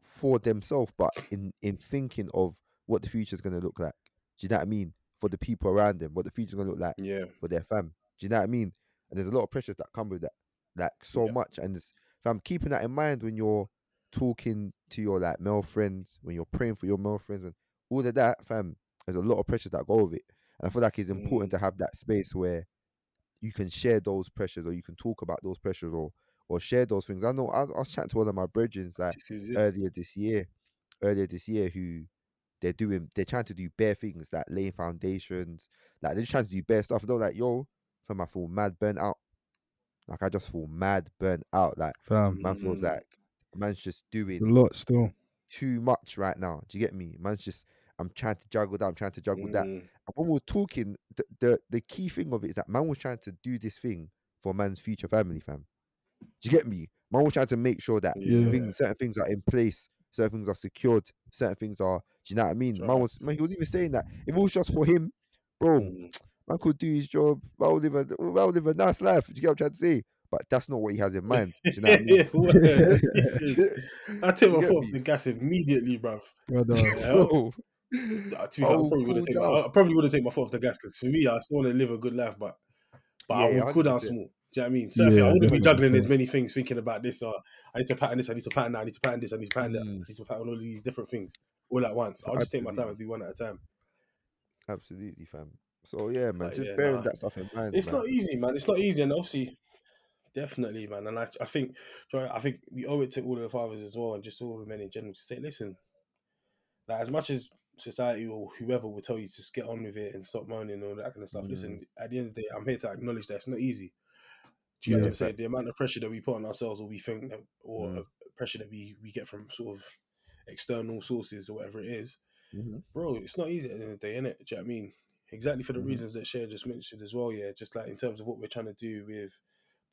for themselves, but in in thinking of what the future is gonna look like. Do you know what I mean? For the people around them, what the future is gonna look like yeah, for their fam. Do you know what I mean? And there's a lot of pressures that come with that, like so Yeah. much. And it's, fam, keeping that in mind when you're talking to your like male friends, when you're praying for your male friends, and all of that, fam. There's a lot of pressures that go with it, and I feel like it's important Mm. to have that space where you can share those pressures, or you can talk about those pressures, or or share those things. I know I, I was chatting to one of my brethren like this earlier this year, earlier this year, who they're doing, they're trying to do bare things like laying foundations, like they're just trying to do bare stuff. They're like, yo, fam, I feel mad burnt out. Like I just feel mad, burnt out. Like Fam, man feels Mm. like man's just doing a lot still. too much right now. Do you get me? Man's just I'm trying to juggle that. I'm trying to juggle that. Mm. And when we we're talking, the, the the key thing of it is that man was trying to do this thing for man's future family, fam. Do you get me? Man was trying to make sure that Yeah. things, certain things are in place, certain things are secured, certain things are. Do you know what I mean? Man was man, he was even saying that if it was just for him, bro, Mm. man could do his job. Man would live a man would live a nice life. Do you get what I'm trying to say? But that's not what he has in mind. Do you know what I mean? Word. Listen, I take You my get foot off the gas immediately, bruv. Brother, hell? Uh, To be fair, I Oh, probably would have taken. I probably would have taken my foot off the gas because for me, I still want to live a good life, but but I Yeah, would cool down small. Do you know what I mean? So I wouldn't be juggling as many things, thinking about this. Or I need to pattern this. I need to pattern that. I need to pattern this. I need to pattern that. Mm. I need to pattern all these different things all at once. I'll just take my time and do one at a time. Absolutely, fam. So yeah, man, But just yeah, bearing nah. that stuff in mind. It's man. not easy, man. It's not easy, and obviously, definitely, man. And I, I think, I think we owe it to all of the fathers as well, and just all the men in general to say, listen, like as much as society or whoever will tell you to just get on with it and stop moaning and all that kind of stuff. Listen, at the end of the day, I'm here to acknowledge that it's not easy. Do you Yeah. what I'm saying? The amount of pressure that we put on ourselves, or we think, that, or Mm. pressure that we we get from sort of external sources or whatever it is, Mhm. bro, it's not easy at the end of the day, innit? Do you know what I mean? Exactly for the Mhm. reasons that Shay just mentioned as well, yeah. Just like in terms of what we're trying to do with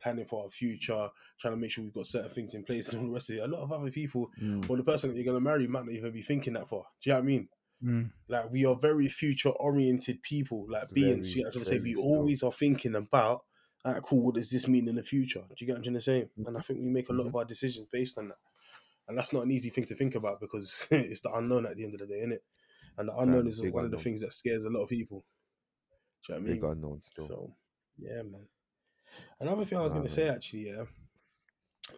planning for our future, trying to make sure we've got certain things in place and all the rest of it. A lot of other people, Mm. or the person that you're gonna marry might not even be thinking that far. Do you know what I mean? Mm. Like we are very future oriented people, like beings. Very, you know what I'm trying say? We always are thinking about, ah, cool, what does this mean in the future? Do you get what I'm trying to say? Mm-hmm. And I think we make a lot of our decisions based on that. And that's not an easy thing to think about because it's the unknown at the end of the day, isn't it? And the unknown is one of the things that scares a lot of people. Do you know what I mean? Big unknown still. So, yeah, man. Another thing I was Nah, going to say, actually, yeah,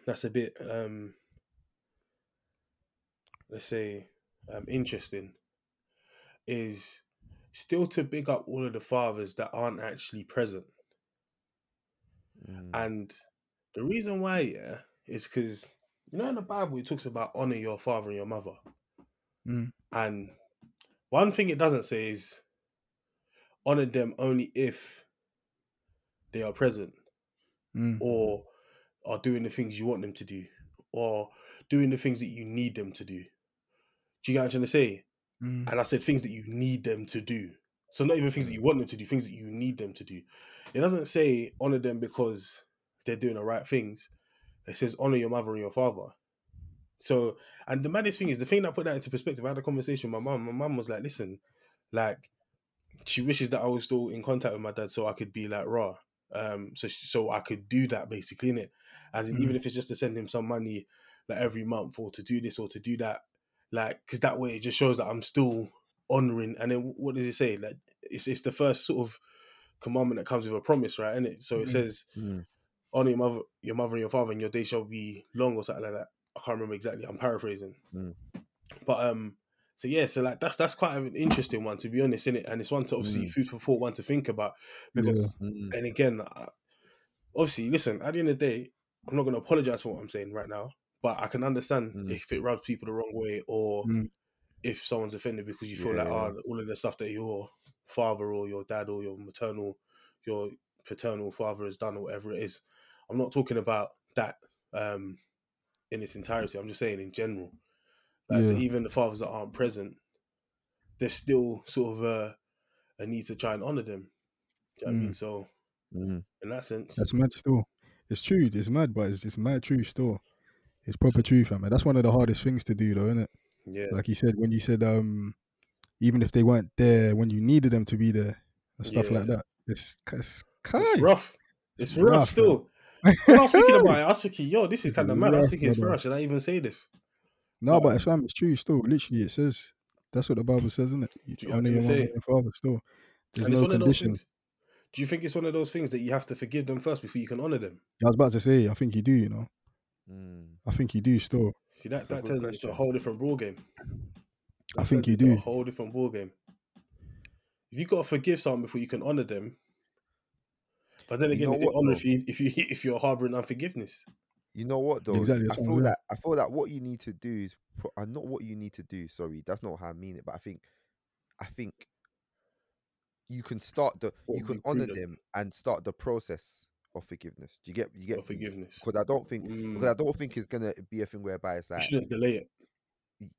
that's a bit, um, let's say, um, interesting, is still to big up all of the fathers that aren't actually present. Mm. And the reason why, yeah, is because, you know, in the Bible, it talks about honor your father and your mother. Mm. And one thing it doesn't say is honor them only if they are present. Mm. or are doing the things you want them to do or doing the things that you need them to do. Do you get what I'm trying to say? Mm. And I said things that you need them to do. So not even things that you want them to do, things that you need them to do. It doesn't say honor them because they're doing the right things. It says honor your mother and your father. So, and the maddest thing is the thing that put that into perspective. I had a conversation with my mum. My mum was like, "Listen, like, she wishes that I was still in contact with my dad so I could be like raw, um, so she, so I could do that basically in it. As in, Mm. even if it's just to send him some money like every month or to do this or to do that, like, because that way it just shows that I'm still honoring. And then what does it say? Like, it's it's the first sort of commandment that comes with a promise, right? And it so it Mm. says Mm. honor your mother, your mother and your father, and your day shall be long or something like that. I can't remember exactly. I'm paraphrasing, Mm. but um, so yeah, so like that's that's quite an interesting one to be honest, in it, and it's one to obviously Mm. food for thought, one to think about because, Mm. and again, obviously, listen, at the end of the day, I'm not going to apologize for what I'm saying right now, but I can understand Mm. if it rubs people the wrong way or Mm. if someone's offended because you feel Yeah, like oh, all of the stuff that your father or your dad or your maternal, your paternal father has done or whatever it is. I'm not talking about that um, in its entirety. I'm just saying in general. Like, so even the fathers that aren't present, there's still sort of a, a need to try and honor them. Do you know what I mean? So Mm. in that sense, That's mad still. It's true. It's mad, but it's, it's mad true still. It's proper true, fam. That's one of the hardest things to do, though, isn't it? yeah, Like you said, when you said, um, even if they weren't there when you needed them to be there and stuff like that, it's, it's, it's rough. It's, rough, rough, still. When I was thinking about it, I was thinking, yo, this is It's kind of mad. I was thinking, it's rough. Should I even say this? No, But- but it's fam, it's true still. Literally, it says that's what the Bible says, isn't it? You you honor your mother and father still. There's and no one of those condition. Do you think it's one of those things that you have to forgive them first before you can honor them? I was about to say, I think you do, you know. Mm. I think you do still. See, that That's that turns it into a whole different ball game. I think you do A whole different ball game. If you got to forgive someone before you can honor them, but then You again, know is it honor though? if you if you if you're harboring unforgiveness? You know what though? Exactly, I that's feel saying. that I feel that what you need to do is pro- uh, not what you need to do. Sorry, that's not how I mean it. But I think, I think you can start the What you can honor them and start the process of forgiveness. Do you get you get Of forgiveness. Because I don't think Mm. because I don't think it's gonna be a thing whereby it's like You like shouldn't delay it.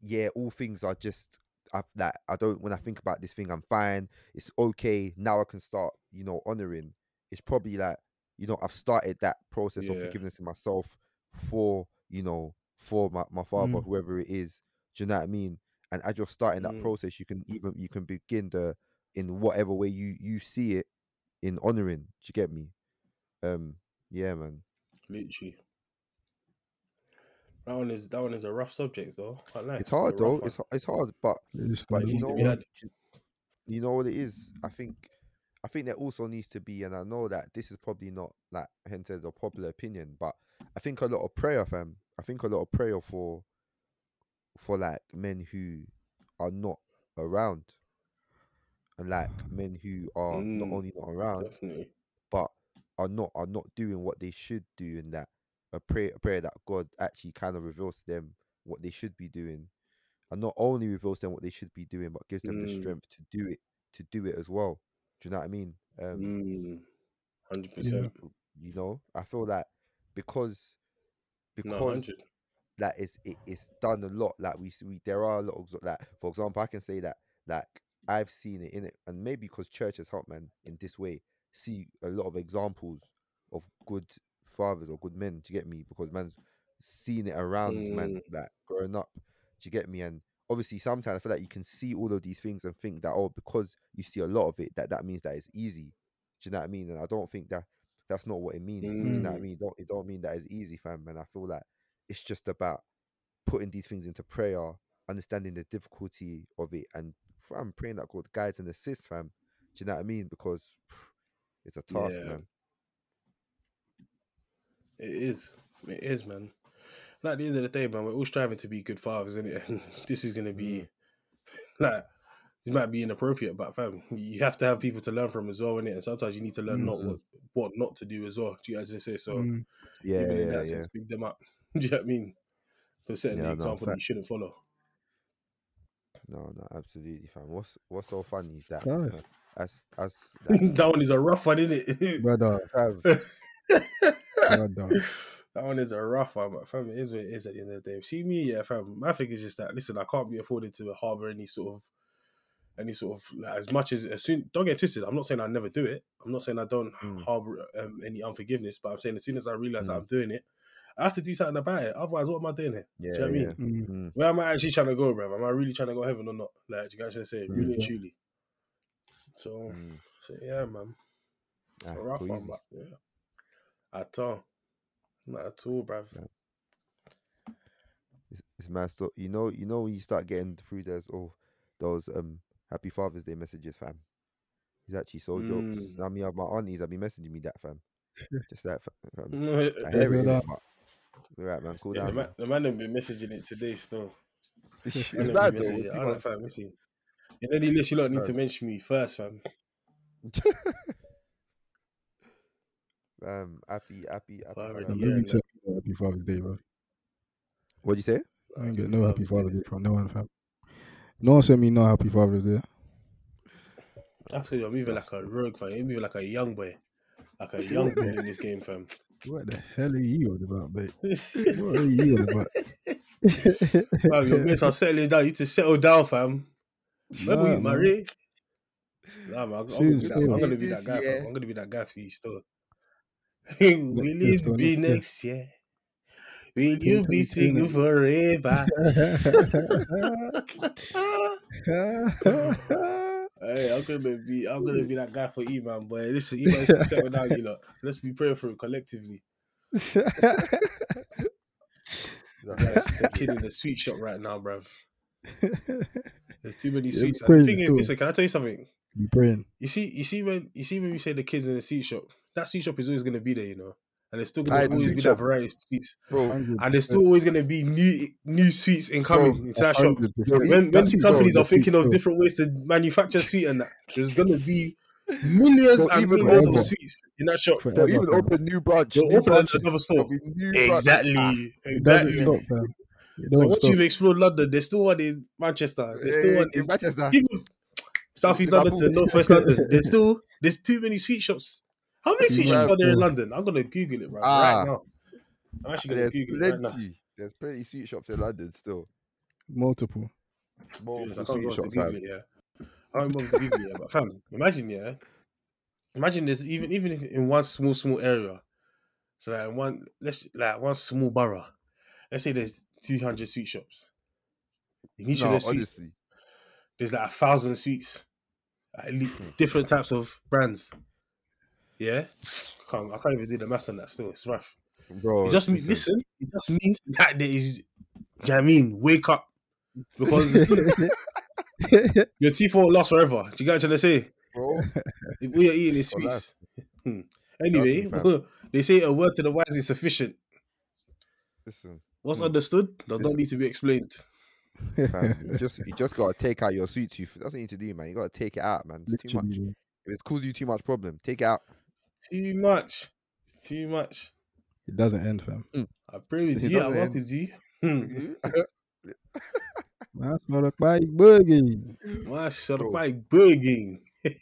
yeah, all things are just I that I don't when I think about this thing, I'm fine. It's okay. Now I can start, you know, honoring. It's probably like, you know, I've started that process of forgiveness in myself for, you know, for my, my father, Mm. whoever it is. Do you know what I mean? And as you're starting that Mm. process, you can even you can begin the in whatever way you you see it in honoring. Do you get me? Um, yeah, man. Literally. That one is that one is a rough subject though. I like It's hard though. rough It's it's hard, but It's But you know, what, you- you know what it is. I think, I think there also needs to be, and I know that this is probably not like hence a popular opinion, but I think a lot of prayer, fam. I think a lot of prayer for, for like men who are not around, and like men who are not Mm, only not around, Definitely. Are not are not doing what they should do, in that a prayer a prayer that God actually kind of reveals to them what they should be doing, and not only reveals them what they should be doing, but gives them the Mm. strength to do it to do it as well. Do you know what I mean? Um, Mm. Hundred percent. you know, I feel that because because hundred. that it's it, it's done a lot. Like we see, we there are a lot of like for example, I can say that like I've seen it in it, and maybe because church has helped man in this way, see a lot of examples of good fathers or good men. to get me? Because man's seen it around man, like growing up. Do you get me? And obviously, sometimes I feel like you can see all of these things and think that oh, because you see a lot of it, that that means that it's easy. Do you know what I mean? And I don't think that that's not what it means. Do you know what I Mm. mean? Don't it don't mean that it's easy, fam. And I feel like it's just about putting these things into prayer, understanding the difficulty of it, and fam, praying that God guides and assists, fam. Do you know what I mean? Because it's a task, Yeah. man. It is. It is, man. And at the end of the day, man, we're all striving to be good fathers, isn't it? And this is gonna be like this might be inappropriate, but fam, you have to have people to learn from as well, innit? And sometimes you need to learn not Mm. what what not to do as well. Do you actually say so? Mm. Yeah, yeah, yeah. sense, big them up. do you know what I mean? For setting Yeah, the no, example that you shouldn't follow. No, no, absolutely, fam. What's what's so funny is that uh, as as like, that one is a rough one, isn't it? Brother, brother. that one is a rough one, but fam, it is what it is at the end of the day. See me, yeah, fam. My thing is just that. Listen, I can't be afforded to harbour any sort of, any sort of like, as much as as soon. Don't get twisted. I'm not saying I never do it. I'm not saying I don't Mm. harbour um, any unforgiveness, but I'm saying as soon as I realise that Mm. I'm doing it, I have to do something about it. Otherwise, what am I doing here? yeah, do you know what I mean? yeah. Mm. Mm. Where am I actually trying to go, bro? Am I really trying to go heaven or not? Like, do you guys say, really and Yeah. truly. So, Mm. so yeah, man. Ah, rough cool, one, but yeah. At all. Not at all, bruv. Yeah. It's, it's mad stuff. You know, you know when you start getting through those oh those um Happy Father's Day messages, fam. He's actually so jokes. Mm. I mean, my aunties have been messaging me that, fam. Just that, fam. fam. I hear it, but all right, man. Cool Yeah, down. man, man. the man have been messaging it today still. it's Man them bad been though. messaging it. people I'm are- like, fam, listen. In any list, you lot need to mention me first, fam. um, happy, happy, happy. Father's Father's Day. Day. Let me tell you Happy Father's Day, bro. What'd you say? I ain't get no Happy Father's Father's Day. Day from no one, fam. No one sent me no Happy Father's Day. That's because you're moving like a rogue, fam. You're moving like a young boy. Like a young boy in this game, fam. What the hell are you on about, mate? What are you on about? fam, your mates are settling down. You need to settle down, fam. Remember Nah, you man. Nah, man. I'm, I'm, Soon, gonna, be that. I'm gonna be that guy, year. fam. I'm gonna be that guy for you still. Will year it still, be next year. year? Will you be 2022, single forever? Hey, I'm gonna be I'm gonna be that guy for E man, boy. Listen, E man settle down, you lot. Let's be praying for him collectively. It's just a kid in the sweet shop right now, bruv. There's too many sweets. The thing is, too. listen, can I tell you something? you praying? You see, you see when you see when we say the kids in the sweet shop, that sweet shop is always gonna be there, you know. And there's still gonna always be that variety of sweets. bro. Hundred And there's still always gonna be new new sweets incoming Bro, into that shop. When- when, when these companies the are thinking sweet of different ways to manufacture sweet and that, there's gonna be millions Bro, and even millions of forever. sweets in that shop. Forever, Bro, even fam. open new branch, They'll new open branches. another store. there'll be new branches. Exactly, It exactly. stop, So once stop. you've explored London, there's still one in Manchester. There's still Eh, one in in Manchester. even Southeast London to Liverpool. Northwest London. There's still there's too many sweet shops, How many sweet shops are there in. London? I'm gonna Google it right, Ah. right now. I'm actually gonna There's Google it right now. plenty. There's plenty sweet shops in London still. Multiple. I Multiple can't sweet shops, Google it, yeah. I don't remember to Google it, but fam, imagine, yeah. Imagine there's even even if in one small small area, so like one let's like one small borough. Let's say there's 200 sweet shops. In each of No, those sweet, there's like a thousand sweets, like different types of brands. Yeah, can't, I can't even do the maths on that. Still, it's rough. Bro, it just means listen, listen. It just means that there is. You know what I mean? Wake up because your teeth won't last forever. Do you get what I'm trying to say? bro. If all you're eating is For life. sweets. Hmm. anyway, they say a word to the wise is sufficient. Listen, What's Hmm. understood does not need to be explained. fam, you just you just gotta take out your sweet tooth. That's what you need to do, man. You gotta take it out, man. It's too much. If it's causing you too much problem, take it out. Too much. Too much. It doesn't end, fam. I pray with It you. I doesn't work with you. That's not a bike boogie. My shut up Bro. my bugging. hey,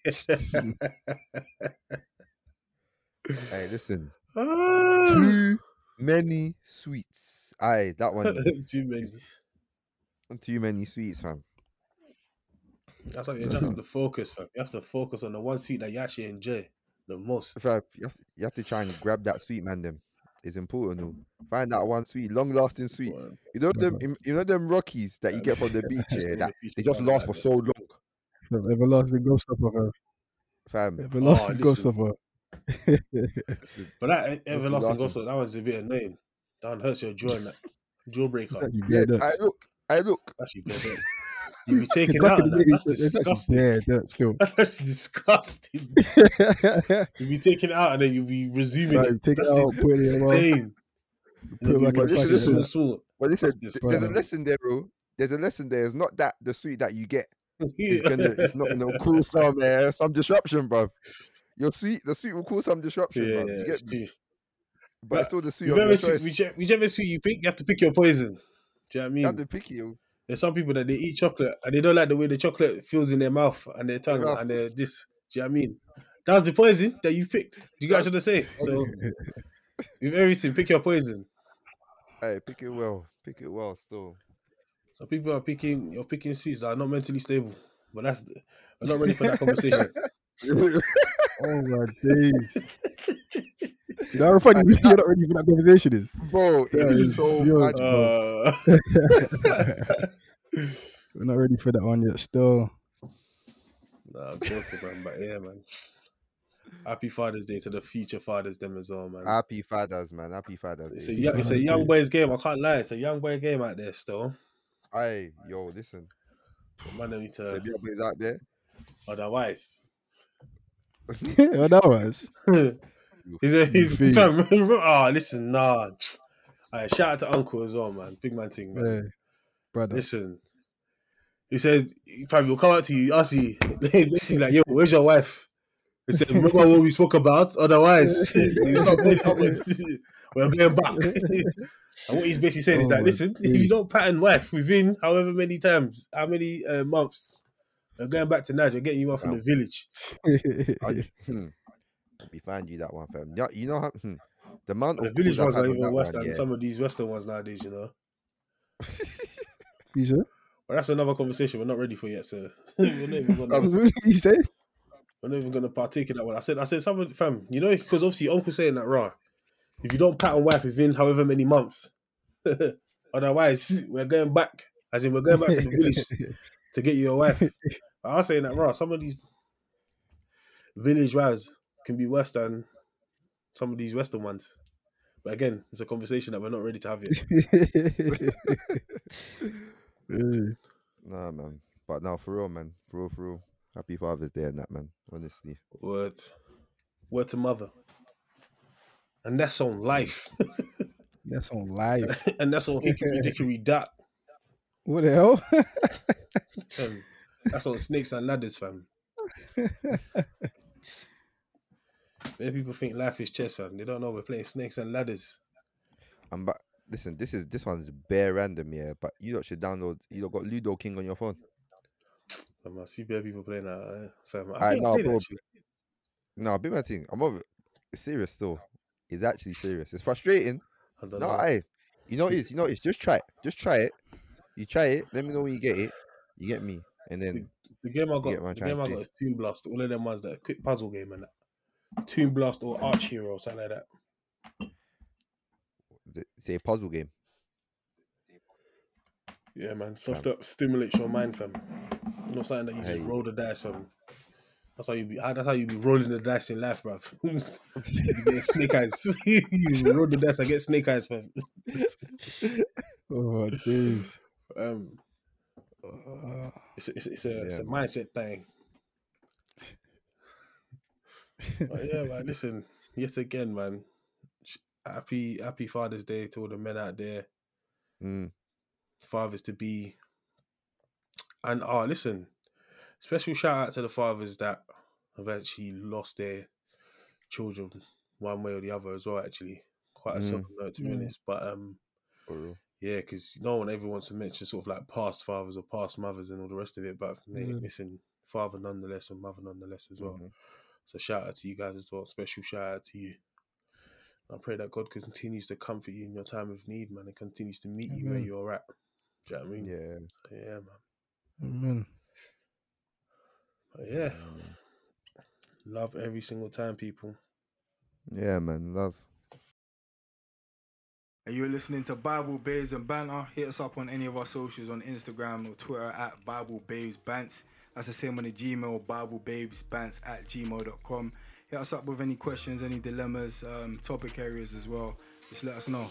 listen. Ah. Too many sweets. Aye, that one. Too many. too many sweets, fam. That's why you have to focus, fam. You have to focus on the one sweet that you actually enjoy the most. Fam, you have, you have to try and grab that sweet, man. Them is important. though. Find that one sweet, long-lasting sweet. Well, You know them. You know them Rockies that you get from the beach. Yeah, that they just last for so long, Fam, Everlasting ghost of her. fam. Everlasting oh, ghost listen. of her. But that eh, e- everlasting lasting. gospel, that one's a bit annoying. That one hurts your jaw and that. Jaw breaker. Yeah, I look, I look. Actually, bare dirt. You be taking out in and the that. day, That's it's- it's actually disgusting. bare still. That's actually disgusting. You be taking it out and then you be resuming Right, it. take it That's out, put it in your Put it back in But the listen, packet. listen, innit? But listen, That's there's a lesson there, bro. There's a lesson there. It's not that the sweet that you get. It's gonna. It's not gonna cause some uh, some disruption, bro. Your sweet, the sweet will cause some disruption, Yeah, bruv. yeah, You get me? true. But it's still the sweet of Whichever sweet, whichever, whichever sweet you pick, you have to pick your poison. Do you know what I mean? You have to pick you. There's some people that they eat chocolate and they don't like the way the chocolate feels in their mouth and their tongue mouth. and their this. Do you know what I mean? That's the poison that you've picked. Do you get what I'm trying to say? So with everything, pick your poison. Hey, pick it well. Pick it well. Still. So people are picking, you're picking seeds that are not mentally stable. But that's, I'm not ready for that conversation. Oh my days. You know how funny you're not ready for that conversation is? Bro, it's it's- so yo, funny. Uh, We're not ready for that one yet. Still, nah, I'm joking, man. But yeah, man. Happy Father's Day to the future fathers, them as well, man. Happy fathers, man. Happy fathers. It's Day. a, young, it's a young boys game. I can't lie. It's a young boy game out there still. Hey, yo, listen. Man, don't need The to. big boys out there. Otherwise, well, that was. he's a he's Fee. fam. Oh, listen, nah. Alright, shout out to Uncle as well, man. Big man thing, man. Yeah, brother. Listen, he said, "Fam, we'll come out to you, ask you." Basically, like, "Yo, where's your wife?" He said, "Remember what we spoke about? Otherwise, you stop playing upwards. We're going back." and what he's basically saying is Oh that, my listen, if you don't pattern wife within however many times, how many uh, months, we're going back to Niger, getting you off from the village. I, hmm. We find you that one, fam. You know how hmm, the amount The of village ones are even worse than yeah. some of these Western ones nowadays, you know. You said? But that's another conversation we're not ready for yet, sir. we're not even gonna, you say? we're not even gonna partake in that one. I said, I said, someone, fam, you know, because obviously Uncle saying that raw. If you don't pat pattern wife within however many months, otherwise we're going back. As in, we're going back to the village to get you a wife. I was saying that raw. Some of these village wives can be worse than some of these Western ones. But again, it's a conversation that we're not ready to have yet. Yeah. Nah, man. But now for real, man. For real, for real. Happy Father's Day and that, man. Honestly. Word, word to mother, and that's on life, That's on life. and that's on hickory dickory dock. What the hell? Um, that's on snakes and ladders, fam. Many people think life is chess, fam. They don't know we're playing snakes and ladders. I'm back. Listen, this is this one's bare random, yeah. But you lot should download. You lot got Ludo King on your phone. Um, I see bare people playing that, uh. I I nah, bro. No, big man thing. I'm over. it's serious still. It's actually serious. It's frustrating. I don't No, know. I. You know it is. You know what it is. Just try it. Just try it. You try it. Let me know when you get it. You get me, and then The game I got, the game I got is Toon Blast. All of them ones that quick puzzle game and that. Toon Blast or Arch Hero, something like that. Say a puzzle game. Yeah, man. Soft up stimulates your mind, fam. Not something that you Hey. just roll the dice on. That's how you be. That's how you be rolling the dice in life, bruv. snake eyes. you roll the dice. I get snake eyes, fam. Oh, dude. Um, it's a, it's, a- it's a, it's a Yeah, mindset thing. But yeah, man. Listen, yet again, man. Sh- Happy Happy Father's Day to all the men out there, Mm. fathers to be. And oh, listen, special shout out to the fathers that have actually lost their children one way or the other as well. Actually, quite a Mm. simple note to be Mm. honest, but um. Yeah, because no one ever wants to mention sort of like past fathers or past mothers and all the rest of it. But mate, Mm. listen, father nonetheless and mother nonetheless as well. Mhm. So shout out to you guys as well. Special shout out to you. I pray that God continues to comfort you in your time of need, man, and continues to meet you where you're at. Do you know what I mean? Yeah. So, yeah, man. Amen. But yeah, man. love every single time, people. Yeah, man. Love. And you're listening to Bible Babes and Banter. Hit us up on any of our socials on Instagram or Twitter at Bible Babes Bants. That's the same on the Gmail, Bible Babes Bants at gmail.com. Hit us up with any questions, any dilemmas, um, topic areas as well. Just let us know.